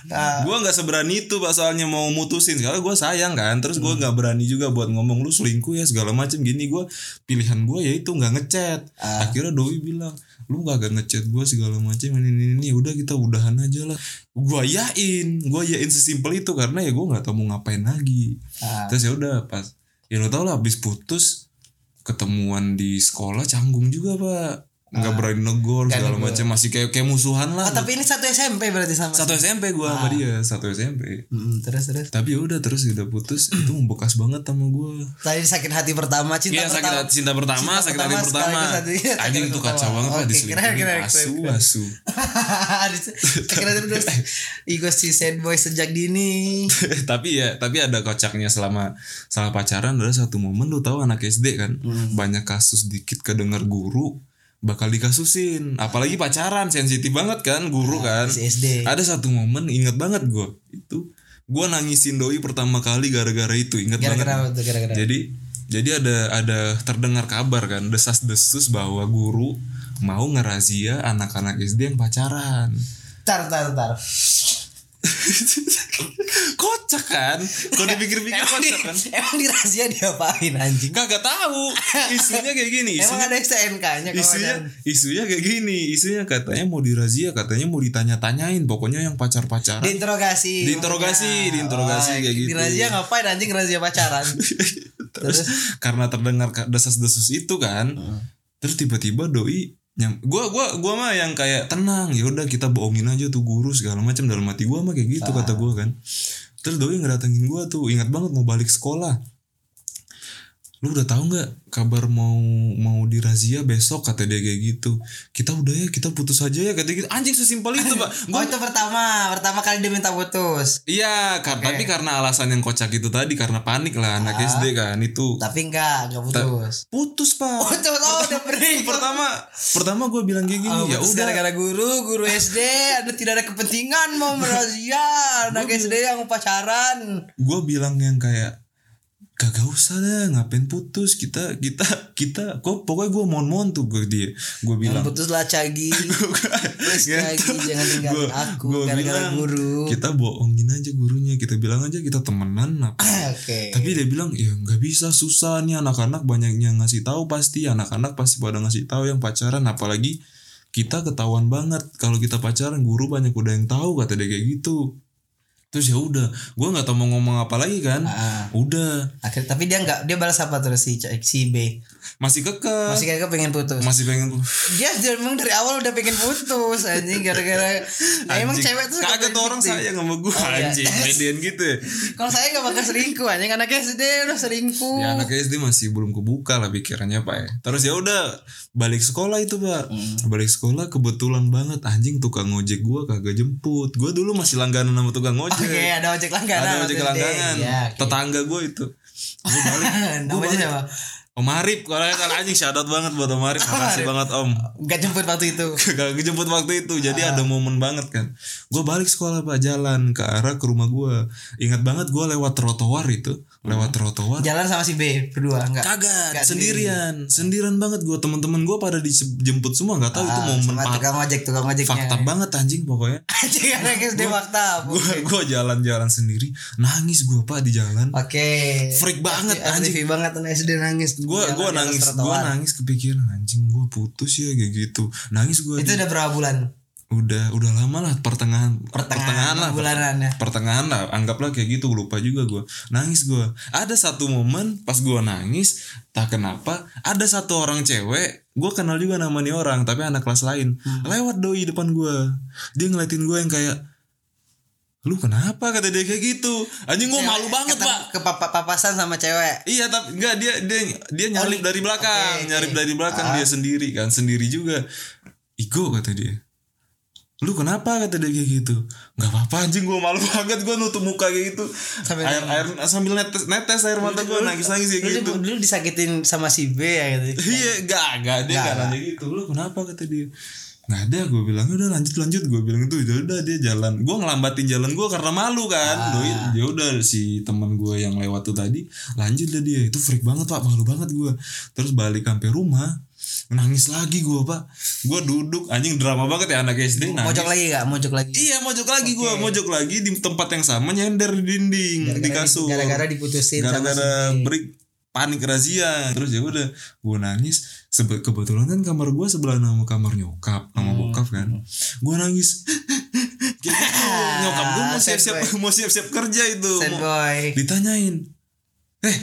nah, gue nggak seberani itu pak soalnya mau mutusin. Soalnya gue sayang kan terus gue nggak berani juga buat ngomong lu selingkuh ya segala macem. Gini gue pilihan gue ya itu nggak ngechat. Akhirnya doi bilang lu gak ngechat gue segala macem ini ini ini. Udah kita udahan aja lah. Gue yain gue yain sesimpel itu karena ya gue nggak tahu mau ngapain lagi. Ah. terus ya udah pas ya lo tau lah abis putus ketemuan di sekolah canggung juga pak nggak berani negor segala macem masih kayak kayak musuhan lah. Oh, tapi ini satu SMP berarti sama. Satu SMP gue sama dia satu SMP Mm, terus terus. Tapi ya udah terus udah putus [clears throat] itu membekas banget sama gue tadi sakit hati pertama cinta Iya sakit pertama. hati cinta pertama Cinta sakit hati pertama, pertama. sakit anjing hati itu pertama. kacau banget Oke, diselingkuhin asu asu. Sakit hati terus Ego si sad boy sejak dini. [laughs] Tapi ya tapi ada kocaknya selama selama pacaran ada satu momen lu tahu anak SD kan? Hmm. banyak kasus dikit kedengar guru bakal dikasusin. Apalagi pacaran sensitif banget kan guru kan. si SD ada satu momen inget banget gue itu gue nangisin doi pertama kali gara-gara itu inget banget. Gara-gara apa tuh gara-gara? Jadi jadi ada ada terdengar kabar kan desas-desus bahwa guru mau ngerazia anak-anak SD yang pacaran. Tar tar tar [laughs] Kocak kan? Kalau dipikir-pikir Emang, di, kocak kan? emang di rahasia diapain anjing Kagak tahu. Isunya kayak gini. Emang Isunya, ada STNK-nya kalau isunya, ada- isunya kayak gini. Isunya katanya mau dirazia, katanya mau ditanya-tanyain. Pokoknya yang pacar-pacaran. Diinterogasi Diinterogasi, maksudnya. diinterogasi kayak gitu. Di razia ngapain anjing razia pacaran [laughs] terus karena terdengar desas-desus itu kan terus tiba-tiba doi nyam gua gua gua mah yang kayak tenang ya udah kita bohongin aja tuh guru segala macam dalam hati gua mah kayak gitu kata gua kan. Terus doi ngedatengin gua tuh ingat banget mau balik sekolah lu udah tahu nggak kabar mau mau dirazia besok? kata dia kayak gitu. Kita udah ya kita putus aja ya kata gitu. Anjing sesimpel itu pak. Oh itu pertama Pertama kali dia minta putus. Iya kar- tapi karena alasan yang kocak itu tadi karena panik lah anak Ah. SD kan itu. Tapi enggak Enggak putus. putus pak. Putus Oh udah break [laughs] pertama pertama gue bilang kayak gini Oh, ya udah. gara-gara guru, guru SD ada tidak ada kepentingan mau merazia [laughs] anak SD yang pacaran. gue bilang yang kayak kagak usah dah ngapain putus kita kita kita kok pokoknya gue mohon mohon tuh gue dia gue bilang Putuslah cagi. [laughs] Terus lagi jangan tinggalin aku Gua gara-gara bilang, guru. kita bohongin aja gurunya kita bilang aja kita temenan apa Oke. tapi dia bilang ya nggak bisa susah nih anak-anak banyaknya ngasih tahu pasti anak-anak pasti pada ngasih tahu yang pacaran apalagi kita ketahuan banget kalau kita pacaran guru banyak udah yang tahu kata dia kayak gitu terus ya udah gue nggak tahu mau ngomong apa lagi kan Ah. udah Akhirnya tapi dia enggak dia balas apa terus si C- si B. masih keke Masih kayak pengen putus. masih pengen Dia dia emang dari awal udah pengen putus anjing gara-gara [laughs] nah, emang cewek tuh kagak tuh orang victim. sayang sama gue Oh, iya. anjing [laughs] median gitu ya Kalau saya gak bakal selingkuh anjing anak SD udah selingkuh. ya anak SD masih belum kebuka lah pikirannya pak ya terus ya udah balik sekolah itu pak Hmm. balik sekolah kebetulan banget anjing tukang ojek gua kagak jemput gua dulu masih langganan sama tukang ojek Oke, ada ojek langganan. ada ojek langganan. Ya, oke. tetangga gua itu. [laughs] Gua balik. Namanya siapa? Om Arif. Kalau kalau anjing shout banget buat Om Arif. Makasih banget Om. Gak jemput waktu itu. [laughs] Gak kejemput waktu itu. Jadi Ah. ada momen banget kan. Gue balik sekolah pak. Jalan ke arah ke rumah gue Ingat banget gue lewat trotoar itu Lewat trotoar Jalan sama si B berdua enggak? Kagak Nggak sendirian Sendirian banget gue Temen-temen gue pada dijemput semua Gak tahu itu Ah, momen sama tukang ojek, tukang ojeknya. Fakta banget anjing pokoknya [laughs] Anjing anak SD fakta. Gue gua jalan-jalan sendiri Nangis gue pak di jalan Oke. Freak banget, anjing. anjing. banget anak SD nangis gue Jalan gue nangis gue trotoar. nangis kepikiran anjing gue putus ya kayak gitu nangis gue Itu udah berapa bulan? Udah udah lama lah pertengahan Pertengahan, lah bulanan ya. pertengahan lah anggaplah kayak gitu lupa juga gue nangis gue ada satu momen pas gue nangis tak kenapa ada satu orang cewek gue kenal juga nama nih orang tapi anak kelas lain Hmm. lewat doi depan gue dia ngeliatin gue yang kayak lu kenapa kata dia kayak gitu anjing gue malu banget pak Ke papa papasan sama cewek. Iya tapi enggak dia dia dia nyalip dari belakang, Oke, nyalip oke. dari belakang Ah. dia sendiri kan, sendiri juga. Igo kata dia. Lu kenapa kata dia kayak gitu? Enggak apa-apa anjing gua malu [laughs] banget gua nutup muka kayak gitu. Sambil air air sambil netes netes air mata gua nangis-nangis kayak Lu gitu. dulu disakitin sama si B ya gitu. [laughs] Iya, enggak, enggak dia enggak nanya gitu. Lu kenapa kata dia? Nggak ada gue bilang udah lanjut lanjut gue bilang itu ya udah dia jalan gue ngelambatin jalan gue karena malu kan Ah. doi ya udah si teman gue yang lewat tuh tadi lanjut dah dia itu freak banget pak malu banget gue terus balik sampai rumah nangis lagi gue pak. Gue duduk anjing drama banget ya anak SD nangis Mojok lagi gak? Mojok lagi. iya mojok lagi gue mojok lagi di tempat yang sama nyender di dinding di Gara-gara- kasur. Gara-gara diputusin gara-gara break panik razia. Terus ya udah gue nangis. Sebe- kebetulan kan kamar gue sebelah nama kamar nyokap sama Hmm. bokap kan. Gue nangis. [laughs] Gitu. nyokap gue mau Sad siap-siap mau siap-siap kerja itu. Mau- ditanyain eh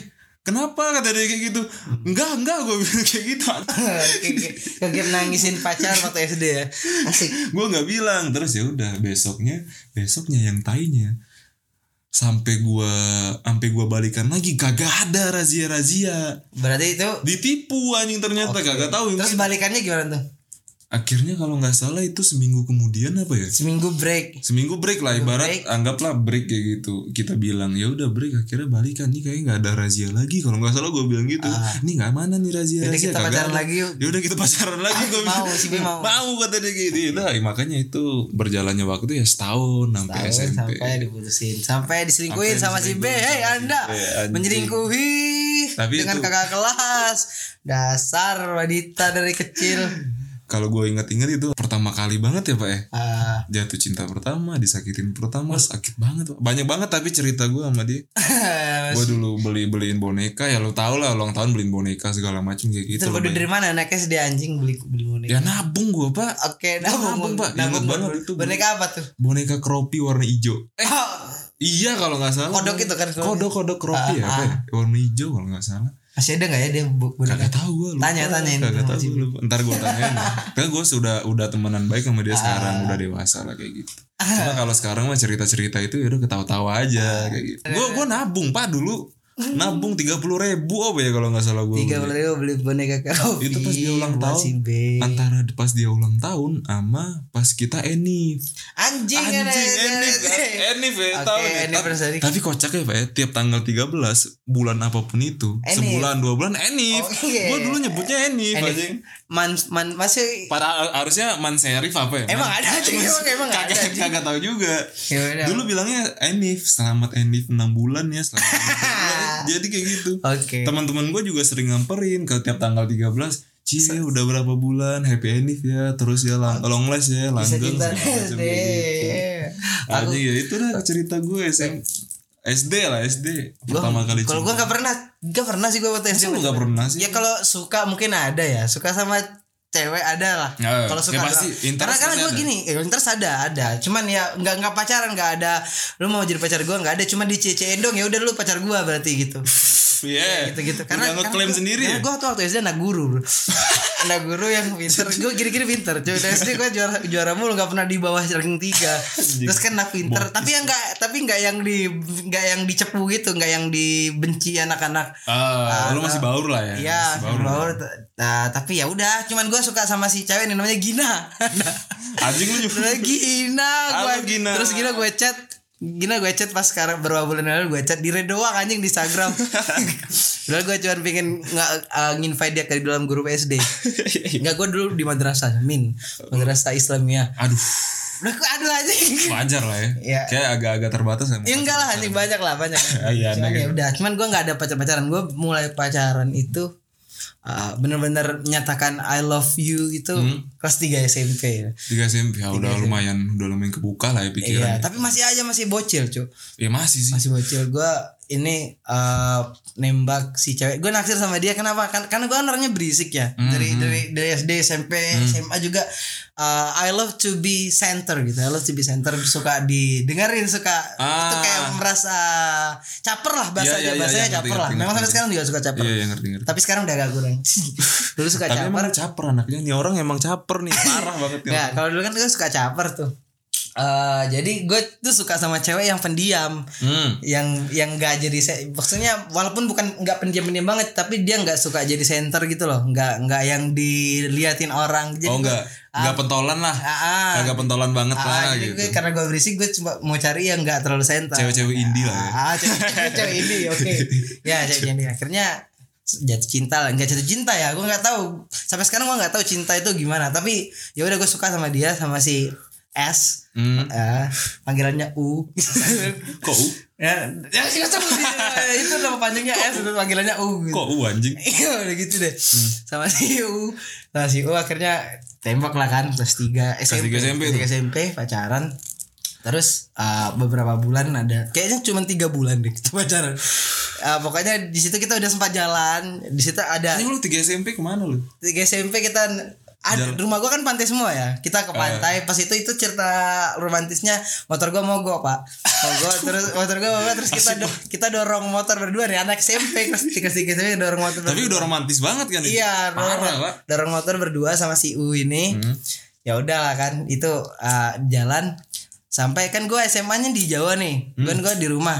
kenapa kata dia kayak gitu enggak enggak gue bilang kayak gitu [laughs] Kaget nangisin pacar waktu SD ya. Asik. gue nggak bilang terus ya udah besoknya besoknya yang tainya sampai gua sampai gua balikan lagi kagak ada razia razia Berarti itu ditipu anjing ternyata kagak tahu terus balikannya gimana tuh? Akhirnya kalau nggak salah itu seminggu kemudian apa ya? Seminggu break. seminggu break lah ibarat break. anggaplah break kayak gitu. Kita bilang ya udah break. Akhirnya balikan nih kayaknya nggak ada razia lagi. Kalau nggak salah gue bilang gitu. Ini nggak mana nih razia kita pacaran ada. lagi yuk. ya udah kita pacaran lagi gue Mau, si B mau. mau kata dia gitu. Nah, makanya itu berjalannya waktu ya setahun sampai Tahun SMP sampai diputusin. Sampai diselingkuhin Sampai sama si B. hei anda. Menjelingkuhi Tapi dengan itu- kakak kelas. Dasar wanita dari kecil kalau gue inget-inget itu pertama kali banget ya pak ya Ah, jatuh cinta pertama disakitin pertama sakit banget Pak. banyak banget tapi cerita gue sama dia [laughs] gue dulu beli beliin boneka ya lo tau lah ulang tahun beliin boneka segala macam kayak gitu Pak. dari mana anaknya sedih anjing beli beli boneka ya nabung gue pak oke nabung, nabung, Pak. nabung banget boneka. itu. boneka apa tuh boneka kropi warna hijau eh Oh, iya kalau nggak salah Kodok itu kan, kodok. kodok kropi ya Ah, ya? warna hijau kalau nggak salah masih ada nggak ya dia boneka Kagak tahu gue. Tanya, tanyain Kagak tahu lupa. Ntar gue tanyain. [laughs] Kan gue sudah udah temenan baik sama dia sekarang, udah dewasa lah kayak gitu. Cuma kalau sekarang mah cerita-cerita itu ya udah ketawa-tawa aja kayak gitu. Gue gue nabung pak dulu. Nabung tiga puluh ribu apa ya kalau nggak salah gue. tiga puluh ribu beli boneka Kopi Itu pas dia ulang tahun. Antara pas dia ulang tahun sama pas kita enif. anjing Anjing enif kan? Enif ya tahu. Tapi kocak ya pak ya Tiap tanggal 13 Bulan apa pun itu Enif. Sebulan dua bulan Enif Oh, iya. Gue dulu nyebutnya Enif, anjing. man man masih Pada harusnya man serif apa ya? Emang Man- ada, anjing? Emang- emang ada, kagak, tahu juga. Ya. Dulu bilangnya Enif, selamat Enif 6 bulan ya, selamat [laughs] enam. [laughs] Jadi kayak gitu. Oke. Teman-teman gue juga sering ngamperin ke tiap tanggal 13 Cie udah berapa bulan Happy Enif ya Terus ya lang long last ya Langgeng segala macam SD. kayak gitu. Anjing ya itu dah cerita gue SM, SD lah SD Pertama kali Kalau gua nggak pernah, nggak pernah sih gua waktu SD. Lu nggak pernah sih? Ya kalau suka mungkin ada ya, suka sama cewek ada lah. Ya, kalau ya suka pasti, doang. interest karena karena pasti gue gini, eh, interest ada ada. Cuman ya nggak nggak pacaran nggak ada. Lu mau jadi pacar gue nggak ada. Cuma di CC dong ya udah lu pacar gue berarti gitu. [laughs] Iya. Gitu gitu Udah ngeklaim gua, sendiri ya? gue tuh waktu SD anak guru bro. [laughs] anak guru yang pinter. Gue kira-kira pinter. Cuy dari SD gue juara juara mulu. Nggak pernah di bawah ranking tiga. Terus kan anak pinter. Tapi yang nggak tapi nggak yang di nggak yang dicepu gitu. Nggak yang dibenci anak-anak. Ah, lu masih baur lah ya. Iya, baur. baur. Nah, tapi ya udah, cuman gue suka sama si cewek ini namanya Gina. Anjing lu nyebut. Gina, Gina. Terus Gina gue chat, Gina gue chat pas sekarang beberapa bulan lalu gue chat di red doang anjing di Instagram. [laughs] Padahal gue cuma pengen nggak uh, nginvite dia ke dalam grup SD. [laughs] Enggak gue dulu di madrasah, Min. Madrasah Islamiyah. Aduh, Udah aduh anjing. wajar lah ya. Iya. Kayak agak-agak terbatas kan. Ya enggak lah anjing banyak lah banyak. Iya, ya udah, cuman gue nggak ada pacar-pacaran. Gue mulai pacaran itu uh, bener-bener menyatakan I love you itu Hmm. kelas 3 SMP. Tiga SMP ya udah lumayan udah lumayan kebuka lah ya Iya, pikiran. tapi masih aja masih bocil, cuy. Ya masih sih. Masih bocil. Gue ini eh, nembak si cewek. Gue naksir sama dia kenapa? Kan karena gue orangnya berisik ya. Hmm, dari dari dari SD SMP SMA juga eh, I love to be center gitu. I love to be center. Suka didengerin suka itu Ah. kayak merasa caper lah bahasanya. Iya, iya, iya, bahasanya iya, ngerti, caper lah. ngerti, memang sampai ngerti. sekarang juga suka caper. Iya, iya ngerti ngerti. tapi sekarang udah agak kurang. [laughs] Dulu suka Tapi caper. emang caper anaknya. Nih orang emang caper nih. Parah banget. Nggak, kalau dulu kan gue suka caper tuh Eh, jadi gue tuh suka sama cewek yang pendiam. Hmm. yang yang nggak jadi se- maksudnya walaupun bukan nggak pendiam-pendiam banget tapi dia nggak suka jadi center gitu loh. Nggak nggak yang diliatin orang. Jadi Oh gue- enggak, enggak pentolan lah. ah, ah, Kagak pentolan banget ah, lah gitu. gue karena gue berisik gue cuma mau cari yang nggak terlalu center. Cewek-cewek indie lah ya. ah cewek, cewek [laughs] indie oke. Ya cewek indie. Akhirnya jatuh cinta lah. Nggak jatuh cinta ya gue nggak tahu. Sampai sekarang gue nggak tahu cinta itu gimana. Tapi ya udah gue suka sama dia sama si S. Hmm. eh, panggilannya U. [laughs] Kok U? ya ya sih itu nama panjangnya S itu panggilannya U gitu. Kok U anjing? [laughs] Iya udah gitu deh. Sama si U. Sama si U akhirnya tembak lah kan kelas 3 SMP tiga SMP kelas tiga SMP pacaran. Terus uh, beberapa bulan ada kayaknya cuma tiga bulan deh kita pacaran. Uh, pokoknya di situ kita udah sempat jalan. Di situ ada Anjing lu 3 SMP ke mana lu? tiga SMP kita ada rumah gua kan pantai semua ya. Kita ke pantai pas itu itu cerita romantisnya motor gua mogok pak. Mogok terus motor gua mogok terus kita do- kita dorong motor berdua nih anak SMP kelas tiga tiga SMP dorong motor Tapi berdua. udah romantis banget kan iya dorong, dorong motor berdua sama si U ini. Ya udahlah kan itu uh, jalan sampai kan gua SMA-nya di Jawa nih. Kan gua di rumah.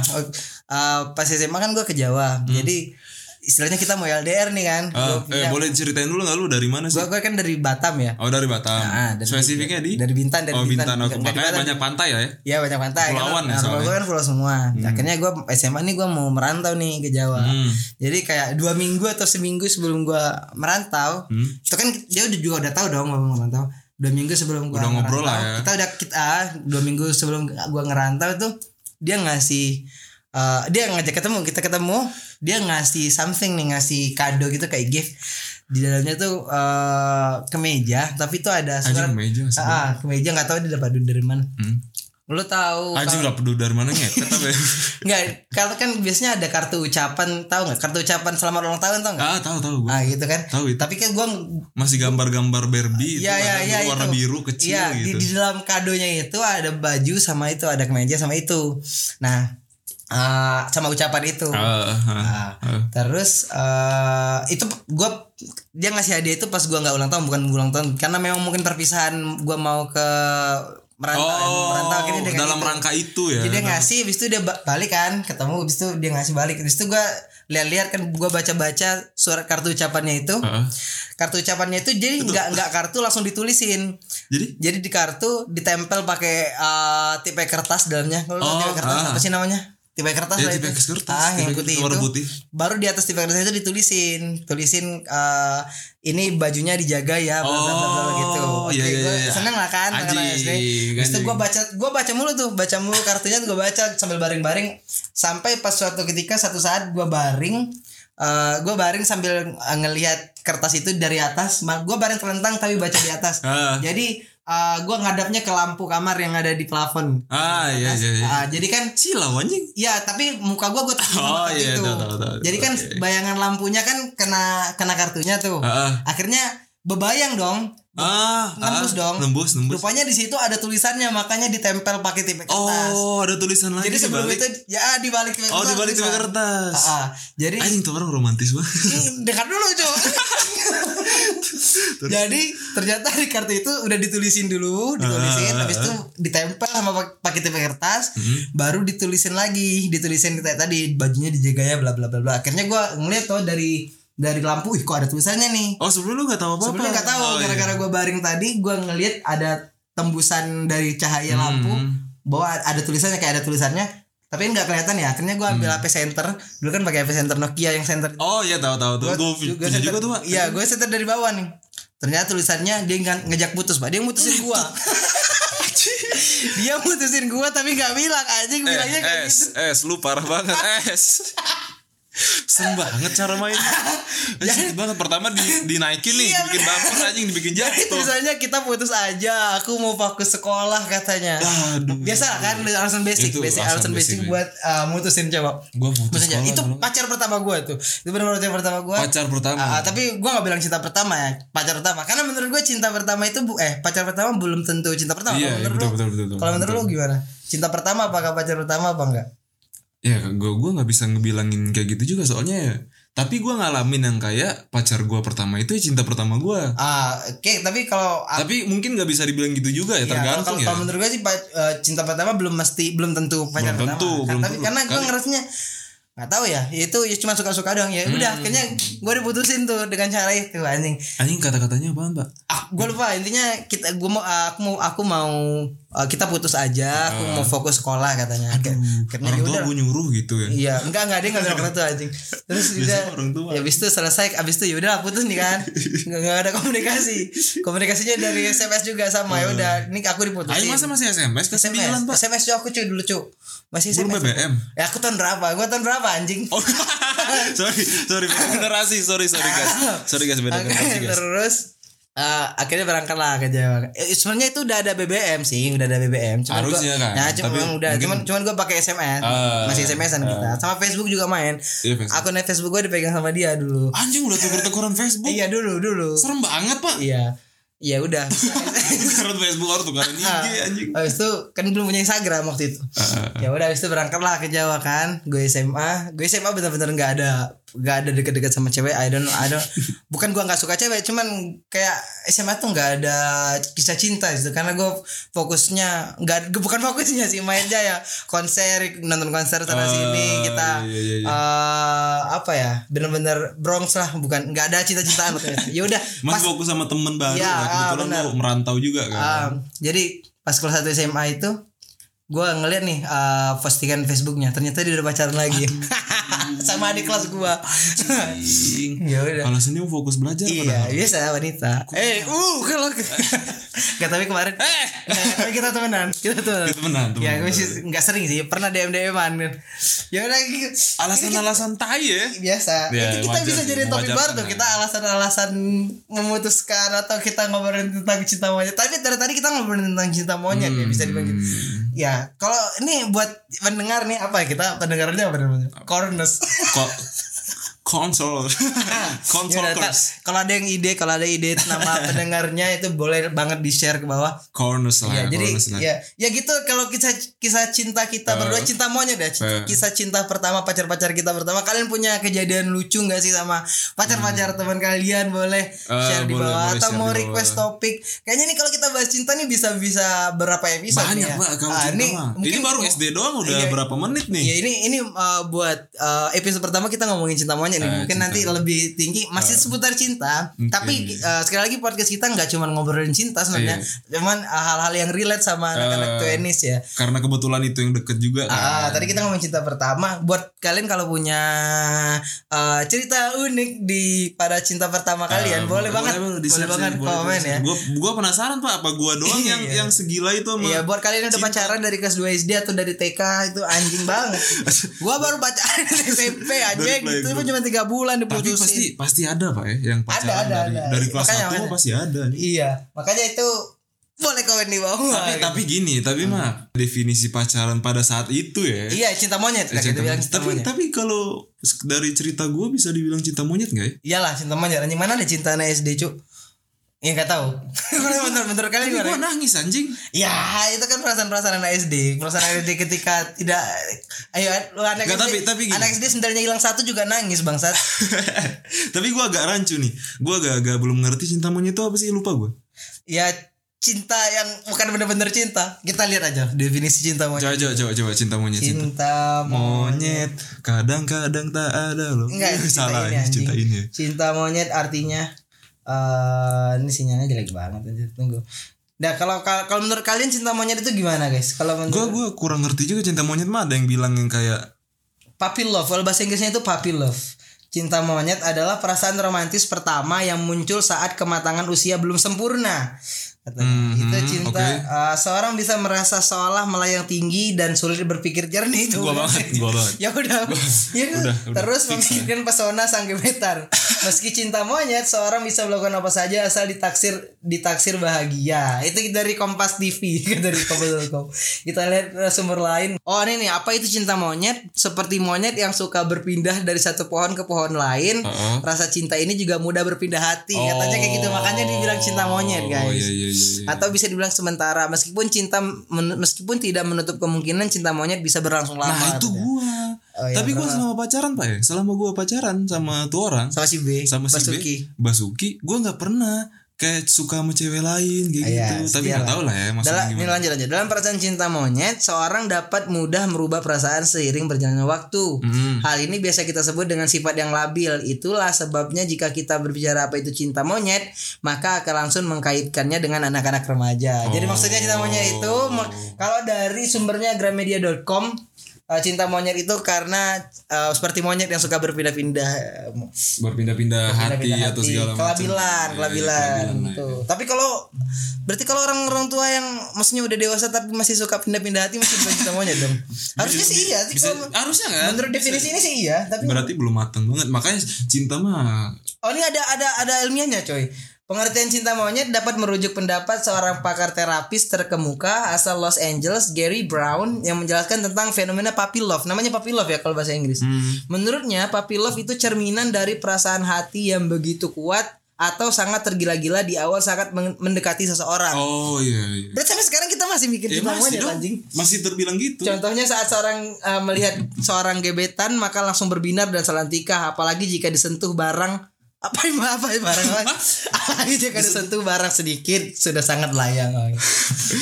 Uh, pas SMA kan gua ke Jawa. Jadi istilahnya kita mau LDR nih kan Ah, Gua eh boleh ceritain dulu nggak lu dari mana sih? Gua, gua kan dari Batam ya. Oh dari Batam. Ah, dari- Spesifiknya di? dari Bintan, dari oh Bintan. Bintan. Oh, makanya Batam. banyak pantai ya? ya? Iya banyak pantai. Kepulauan kan, ya nah, rumah soalnya. gua kan pulau semua. Akhirnya gua SMA nih gua mau merantau nih ke Jawa. Hmm. Jadi kayak dua minggu atau seminggu sebelum gua merantau, Hmm. itu kan dia udah juga udah tahu dong mau merantau. Dua minggu sebelum gua Udah ngobrol lah ya. Kita udah kita ah, dua minggu sebelum gua ngerantau tuh dia ngasih eh, dia ngajak ketemu kita ketemu dia ngasih something nih ngasih kado gitu kayak gift di dalamnya tuh eh kemeja tapi itu ada surat Anjing meja. Ah, kemeja nggak tahu dia dapat duit dari mana. Hmm. Lu tahu kalau- udah peduli dari mana [laughs] ya? nggak kalau kan biasanya ada kartu ucapan tahu nggak kartu ucapan selamat ulang tahun tau nggak? ah tahu tahu gue. Ah gitu kan. Tahu itu. Tapi kan gua Masih gambar-gambar Barbie itu Iya iya ada iya dulu warna itu. biru kecil Iya, gitu. di, di dalam kadonya itu ada baju sama itu ada kemeja sama itu. Nah, eh, sama ucapan itu. Ah, ah, Nah, ah. terus eh itu gua dia ngasih hadiah itu pas gua nggak ulang tahun bukan ulang tahun karena memang mungkin perpisahan gua mau ke merantau Oh, merantau akhirnya dia dalam itu. rangka itu ya. Jadi dia ngasih habis itu dia ba- balik kan ketemu habis itu dia ngasih balik habis itu gua lihat-lihat kan gua baca-baca surat kartu ucapannya itu Heeh. kartu ucapannya itu jadi nggak nggak kartu langsung ditulisin Jadi jadi di kartu ditempel pakai eh, tipe kertas dalamnya kalau Oh, tipe kertas ah. apa sih namanya tipe kertas ya lah tipe itu. kertas, ah, yang putih itu. putih. baru di atas tipe kertas itu ditulisin. Tulisin eh, ini bajunya dijaga ya bla bla bla bla Oh, gitu. Oke, iya, iya, iya. seneng lah kan Anjing, SD. Habis itu gue baca gue baca mulu tuh. Baca mulu kartunya gue baca sambil baring-baring. Sampai pas suatu ketika satu saat gue baring eh gue baring sambil eh, ngelihat kertas itu dari atas. Gue baring telentang tapi baca di atas. Ah. jadi eh gue ngadapnya ke lampu kamar yang ada di plafon Ah iya iya. iya. Ah, jadi kan Silau anjing. Ya tapi muka tutup sama Oh, iya, itu. tahu, tahu, tahu. Jadi kan Oke. bayangan lampunya kan kena kena kartunya tuh. Heeh. Akhirnya bebayang dong. Ah, Nembus ah, dong. Nembus, nembus. Rupanya di situ ada tulisannya makanya ditempel pakai tipe kertas. Oh, ada tulisan lagi Jadi di sebelum balik. itu ya di balik tipe Oh, di balik tipe kertas. Ah, ah. Jadi Anjing tuh orang romantis banget. Dekat dulu [laughs] coba. Jadi ternyata di kartu itu udah ditulisin dulu, ditulisin, Ah, habis itu ditempel sama pak- pakai tipe kertas, baru ditulisin lagi, ditulisin kayak tadi bajunya dijaga ya, bla bla bla bla. Akhirnya gua ngeliat tuh dari dari lampu, ih kok ada tulisannya nih. Oh, sebelum lu gak tahu apa-apa. Sebelumnya nggak tahu, Oh, iya. gara-gara gua baring tadi, gua ngeliat ada tembusan dari cahaya Hmm. lampu, bahwa ada tulisannya kayak ada tulisannya. Tapi nggak kelihatan ya. Akhirnya gua ambil HP center. Dulu kan pakai HP center Nokia yang center Oh iya tahu tahu tuh. Gue punya juga tuh, Pak. Iya, gue setel dari bawah nih. Ternyata tulisannya dia nge- ngejak putus, Pak. Dia mutusin gua. [laughs] dia mutusin gua tapi nggak bilang anjing bilangnya kayak Eh, gitu. es, lu parah banget, es. [laughs] Serem banget cara mainnya. [laughs] Jadi banget pertama di, [laughs] dinaikin nih, Iya, bikin baper anjing, dibikin Jadi jatuh. tulisannya kita putus aja, aku mau fokus sekolah katanya. Aduh. Biasa kan alasan basic, Itu basic alasan basic, basic, buat uh, mutusin cewek. Gua putus Maksudnya sekolah itu dulu. pacar pertama gue tuh. Itu benar-benar pacar pertama gue. Pacar pertama. Ah, tapi gue gak bilang cinta pertama ya, pacar pertama. Karena menurut gue cinta pertama itu bu eh pacar pertama belum tentu cinta pertama. Iya, Kalau iya, betul, betul, betul, betul. Kalau menurut lu gimana? Cinta pertama apakah pacar pertama apa enggak? Ya gue gue nggak bisa ngebilangin kayak gitu juga soalnya ya. Tapi gue ngalamin yang kayak pacar gue pertama itu ya cinta pertama gue. Ah, oke, tapi kalau Tapi mungkin nggak bisa dibilang gitu juga ya, Ya, tergantung kalau, ya. kalau menurut gue sih eh, cinta pertama belum mesti belum tentu pacar Belum tentu, pertama. Kan, belum tapi tentu. karena gue Kan- ngerasanya nggak tahu ya itu ya cuma suka-suka doang ya udah Hmm. akhirnya gue diputusin tuh dengan cara itu anjing Anjing kata-katanya apaan pak? ah gue lupa intinya kita gue mau aku mau aku mau eh, kita putus aja aku mau fokus sekolah katanya Akhir- akhirnya Ah. Orang ya tua udah gue nyuruh gitu ya. Iya, enggak enggak dia enggak bilang gitu anjing. Terus udah tua. ya habis itu selesai habis itu ya udah putus nih kan. Enggak enggak ada komunikasi. Komunikasinya dari SMS juga sama ya udah ini aku diputusin. Ayo masa masih SMS ke SMS, sembilan pak? SMS tuh aku cuy dulu cuy. Masih Belum SMS. BBM. Ya aku tahun berapa? Gua tahun berapa anjing? Oh, [laughs] sorry, sorry beda generasi, sorry, sorry guys, sorry guys beda generasi guys. terus eh, akhirnya berangkat lah ke Jawa. Eh, sebenarnya itu udah ada BBM sih, udah ada BBM. Cuman Harusnya gua, kan, Ya, cuma tapi udah, mungkin- cuman cuman gua pakai SMS. Ah, masih SMS-an kita. Sama Facebook juga main. Iya, Facebook. Akun Facebook gua dipegang sama dia dulu. Anjing udah tuker-tukeran Facebook. Iya dulu dulu. Serem banget pak. Iya. Iya udah. [laughs] Tukeran Facebook harus tukeran IG anjing. Habis itu kan belum punya Instagram waktu itu. ya udah habis itu berangkat lah ke Jawa kan. Gue SMA, gue SMA bener-bener nggak ada nggak ada deket-deket sama cewek. I don't know, I don't. Bukan gue nggak suka cewek, cuman kayak SMA tuh nggak ada kisah cinta gitu. Karena gue fokusnya nggak, bukan fokusnya sih main aja ya konser, nonton konser sana sini kita iya, iya, iya. eh, apa ya, bener-bener Bronx lah, bukan nggak ada cinta-cintaan. [laughs] ya udah, Masih fokus sama temen baru. Iya, nah, kebetulan ah, benar. lu merantau juga kan. Um, jadi pas kelas 1 SMA itu gue ngeliat nih uh, postingan Facebooknya ternyata dia udah pacaran lagi [laughs] [laughs] sama adik kelas Anjing. ya udah. Alasannya fokus belajar iya biasa wanita. Eh uh kalau [laughs] nggak tapi kemarin eh! Tapi kita temenan kita temenan. Kita temenan, temenan. ya gue sih nggak sering sih pernah dm dman kan ya udah Alasan-alasan tai ya. biasa. Ya, itu kita wajar bisa jadi topik baru kan, tuh ya. kita alasan-alasan memutuskan atau kita ngobrolin tentang cinta monyet. Tapi dari tadi kita ngobrolin tentang cinta monyet ya bisa dibilang gitu. Hmm. ya kalau ini buat pendengar nih apa ya kita pendengarnya apa namanya? Corners Kok konsol. konsol Ya course. kalau ada yang ide kalau ada ide nama [laughs] pendengarnya itu boleh banget di share ke bawah Corners lah. ya jadi corners lah. ya ya gitu kalau kisah kisah cinta kita berdua cinta monyet ya c- Eh. kisah cinta pertama pacar pacar kita pertama kalian punya kejadian lucu nggak sih sama pacar pacar teman kalian boleh share di Hmm. boleh, bawah boleh atau mau request bawah. topik kayaknya nih kalau kita bahas cinta nih bisa bisa berapa episode Banyak ya pak kalau Ah, ini mungkin Ini baru SD doang udah Iya. berapa menit nih? Ya ini ini uh, buat uh, episode pertama kita ngomongin cinta nih. Eh, Mungkin cinta. nanti lebih tinggi masih seputar cinta. Oke. Tapi uh, sekali lagi podcast kita nggak cuma ngobrolin cinta sebenarnya. Cuman uh, hal-hal yang relate sama anak-anak Eh, tuenis ya. Karena kebetulan itu yang deket juga kan. Ah, tadi kita ngomongin cinta pertama. Buat kalian kalau punya uh, cerita unik di pada cinta pertama kalian, boleh, banget, boleh, sih, banget boleh komen ya. Gue gua penasaran pak apa gua doang yang Iya. yang segila itu sama Iya buat kalian yang udah pacaran dari kelas 2 SD atau dari TK itu anjing banget. [laughs] gua baru pacaran SMP aja gitu cuma 3 bulan tapi diputusin. pasti pasti ada pak ya yang pacaran ada, dari ada. dari kelas Makanya, satu makanya. pasti ada nih. Iya, makanya itu boleh komen di bawah. Tapi gitu. tapi gini, tapi mah definisi pacaran pada saat itu ya. iya cinta monyet lah Cinta monyet. cinta tapi monyet. tapi kalau dari cerita gue bisa dibilang cinta monyet nggak ya? Iyalah cinta monyet. Anjing mana ada cinta SD cuk? Ya nggak tahu. Bener bener kali Tapi gue gimana? nangis anjing. Ya itu kan perasaan-perasaan anak SD. Perasaan anak SD ketika tidak ayo lu anak SD. tapi- tapi gini. anak SD sendalnya hilang satu juga nangis bangsat. [laughs] tapi gue agak rancu nih. Gue agak-agak belum ngerti cinta monyet itu apa sih lupa gue. ya cinta yang bukan bener-bener cinta. Kita lihat aja definisi cinta monyet. Coba coba coba, coba cinta monyet. Cinta Cinta monyet. kadang-kadang tak ada loh. Enggak, [laughs] cinta salah ini, cinta ini. Cinta monyet artinya eh ini sinyalnya jelek banget anjir tunggu. Nah, kalau kalau kalau menurut kalian cinta monyet itu gimana, guys? Kalau menurut Gue gue kurang ngerti juga cinta monyet mah ada yang bilang yang kayak puppy love, kalau bahasa Inggrisnya itu puppy love. Cinta monyet adalah perasaan romantis pertama yang muncul saat kematangan usia belum sempurna. Katanya. Mhm, itu cinta oke. uh, seorang bisa merasa seolah melayang tinggi dan sulit berpikir jernih itu. Gua banget, gua [laughs] banget. ya udah, [laughs] ya kan? udah, udah. terus memikirkan pesona sang gebetan. Meski cinta monyet, seorang bisa melakukan apa saja asal ditaksir ditaksir bahagia. Itu dari Kompas TV [laughs] dari Kompas.com. Kita lihat uh, sumber lain. Oh ini nih, apa itu cinta monyet? Seperti monyet yang suka berpindah dari satu pohon ke pohon lain. Heeh. Rasa cinta ini juga mudah berpindah hati. Katanya kayak gitu, makanya dibilang cinta monyet, guys. Oh iya iya iya. iya. Atau bisa dibilang sementara meskipun cinta men- meskipun tidak menutup kemungkinan cinta monyet bisa berlangsung lama. Nah itu katanya. gua. Oh, iya, Tapi gua selama pacaran pak ya, selama gua pacaran sama tuh orang, sama si B, sama si Basuki. B, Basuki, gua nggak pernah kayak suka sama cewek lain Iya, gitu. Tapi nggak tahu lah ya maksudnya Dalam, ini lanjut lanjut. Dalam perasaan cinta monyet, seorang dapat mudah merubah perasaan seiring berjalannya waktu. Hmm. Hal ini biasa kita sebut dengan sifat yang labil. Itulah sebabnya jika kita berbicara apa itu cinta monyet, maka akan langsung mengkaitkannya dengan anak-anak remaja. Jadi maksudnya cinta monyet itu me- kalau dari sumbernya gramedia.com eh, cinta monyet itu karena eh, seperti monyet yang suka berpindah-pindah berpindah-pindah hati pindah-pindah atau hati. segala macam. kelabilan Iya, kelabilan iya, kelabilan, gitu tapi kalau berarti kalau orang orang tua yang maksudnya udah dewasa tapi masih suka pindah-pindah hati masih bukan cinta monyet dong [laughs] harusnya sih iya sih Bisa, kalau harusnya kan? menurut definisi ini sih iya tapi Berarti belum matang banget. Makanya cinta mah oh ini ada ada ada ilmiahnya coy Pengertian cinta monyet dapat merujuk pendapat seorang pakar terapis terkemuka asal Los Angeles, Gary Brown, yang menjelaskan tentang fenomena puppy love. Namanya puppy love ya kalau bahasa Inggris. Menurutnya, puppy love itu cerminan dari perasaan hati yang begitu kuat atau sangat tergila-gila di awal sangat men- mendekati seseorang. Oh iya iya. Berarti sampai sekarang kita masih mikir Ya cinta masih monyet dong. anjing. Masih terbilang gitu. Contohnya saat seorang uh, melihat seorang gebetan maka langsung berbinar dan selantika apalagi jika disentuh barang apa apa barang apa apalagi jika disentuh barang sedikit sudah sangat layang.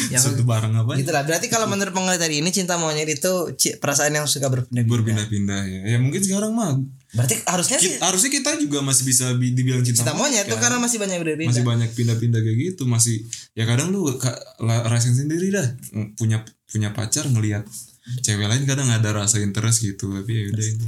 ya Satu barang apa? gitu lah. Berarti kalau menurut penelitian ini cinta monyet itu perasaan yang suka berpindah. Berpindah-pindah ya. Ya mungkin sekarang mah Berarti harusnya sih Ki- harusnya kita juga masih bisa bi- dibilang cinta, cinta monyet tuh kan. karena masih banyak berpindah. masih banyak pindah-pindah kayak gitu masih ya kadang lu rasain sendiri dah punya punya pacar ngelihat cewek lain kadang ada rasa interest gitu tapi ya udah itu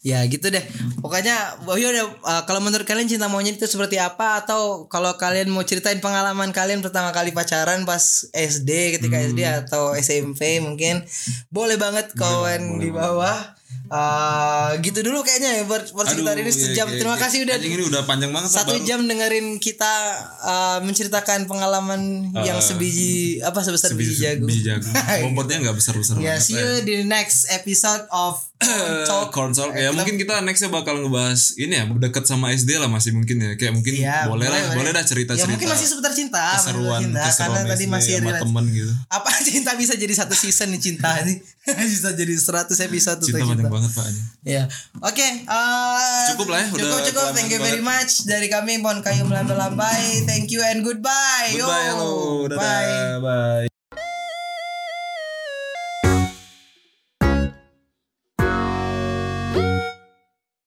Ya gitu deh. Pokoknya oh ya udah uh, kalau menurut kalian cinta monyet itu seperti apa? Atau kalau kalian mau ceritain pengalaman kalian pertama kali pacaran pas SD ketika SD atau SMP mungkin. Boleh banget komen di bawah. Uh, gitu dulu kayaknya ya buat cerita hari ini iya, sejam. kayak- Terima kayak- kasih udah ini udah panjang banget satu Pak. jam dengerin kita uh, menceritakan pengalaman yang sebiji apa sebesar biji, jagung. biji jagung [laughs] bobotnya nggak besar besar Ya, see you di next episode of Konsol [clears throat] ya mungkin kita nextnya bakal ngebahas ini ya deket sama SD lah masih mungkin ya. Kayak mungkin Ya, boleh, lah boleh. dah cerita Ya cerita mungkin masih seputar cinta, keseruan cinta. Keseruan karena tadi masih sama temen gitu. Apa [laughs] cinta bisa jadi satu season nih cinta ini [laughs] bisa jadi 100 episode cinta cinta. banget pak Ya, oke. eh, Cukup lah ya, udah Cukup cukup. Thank you very much dari kami. Pohon Kayu Melambai-lambai. Thank you and goodbye. goodbye Yo. Bye. bye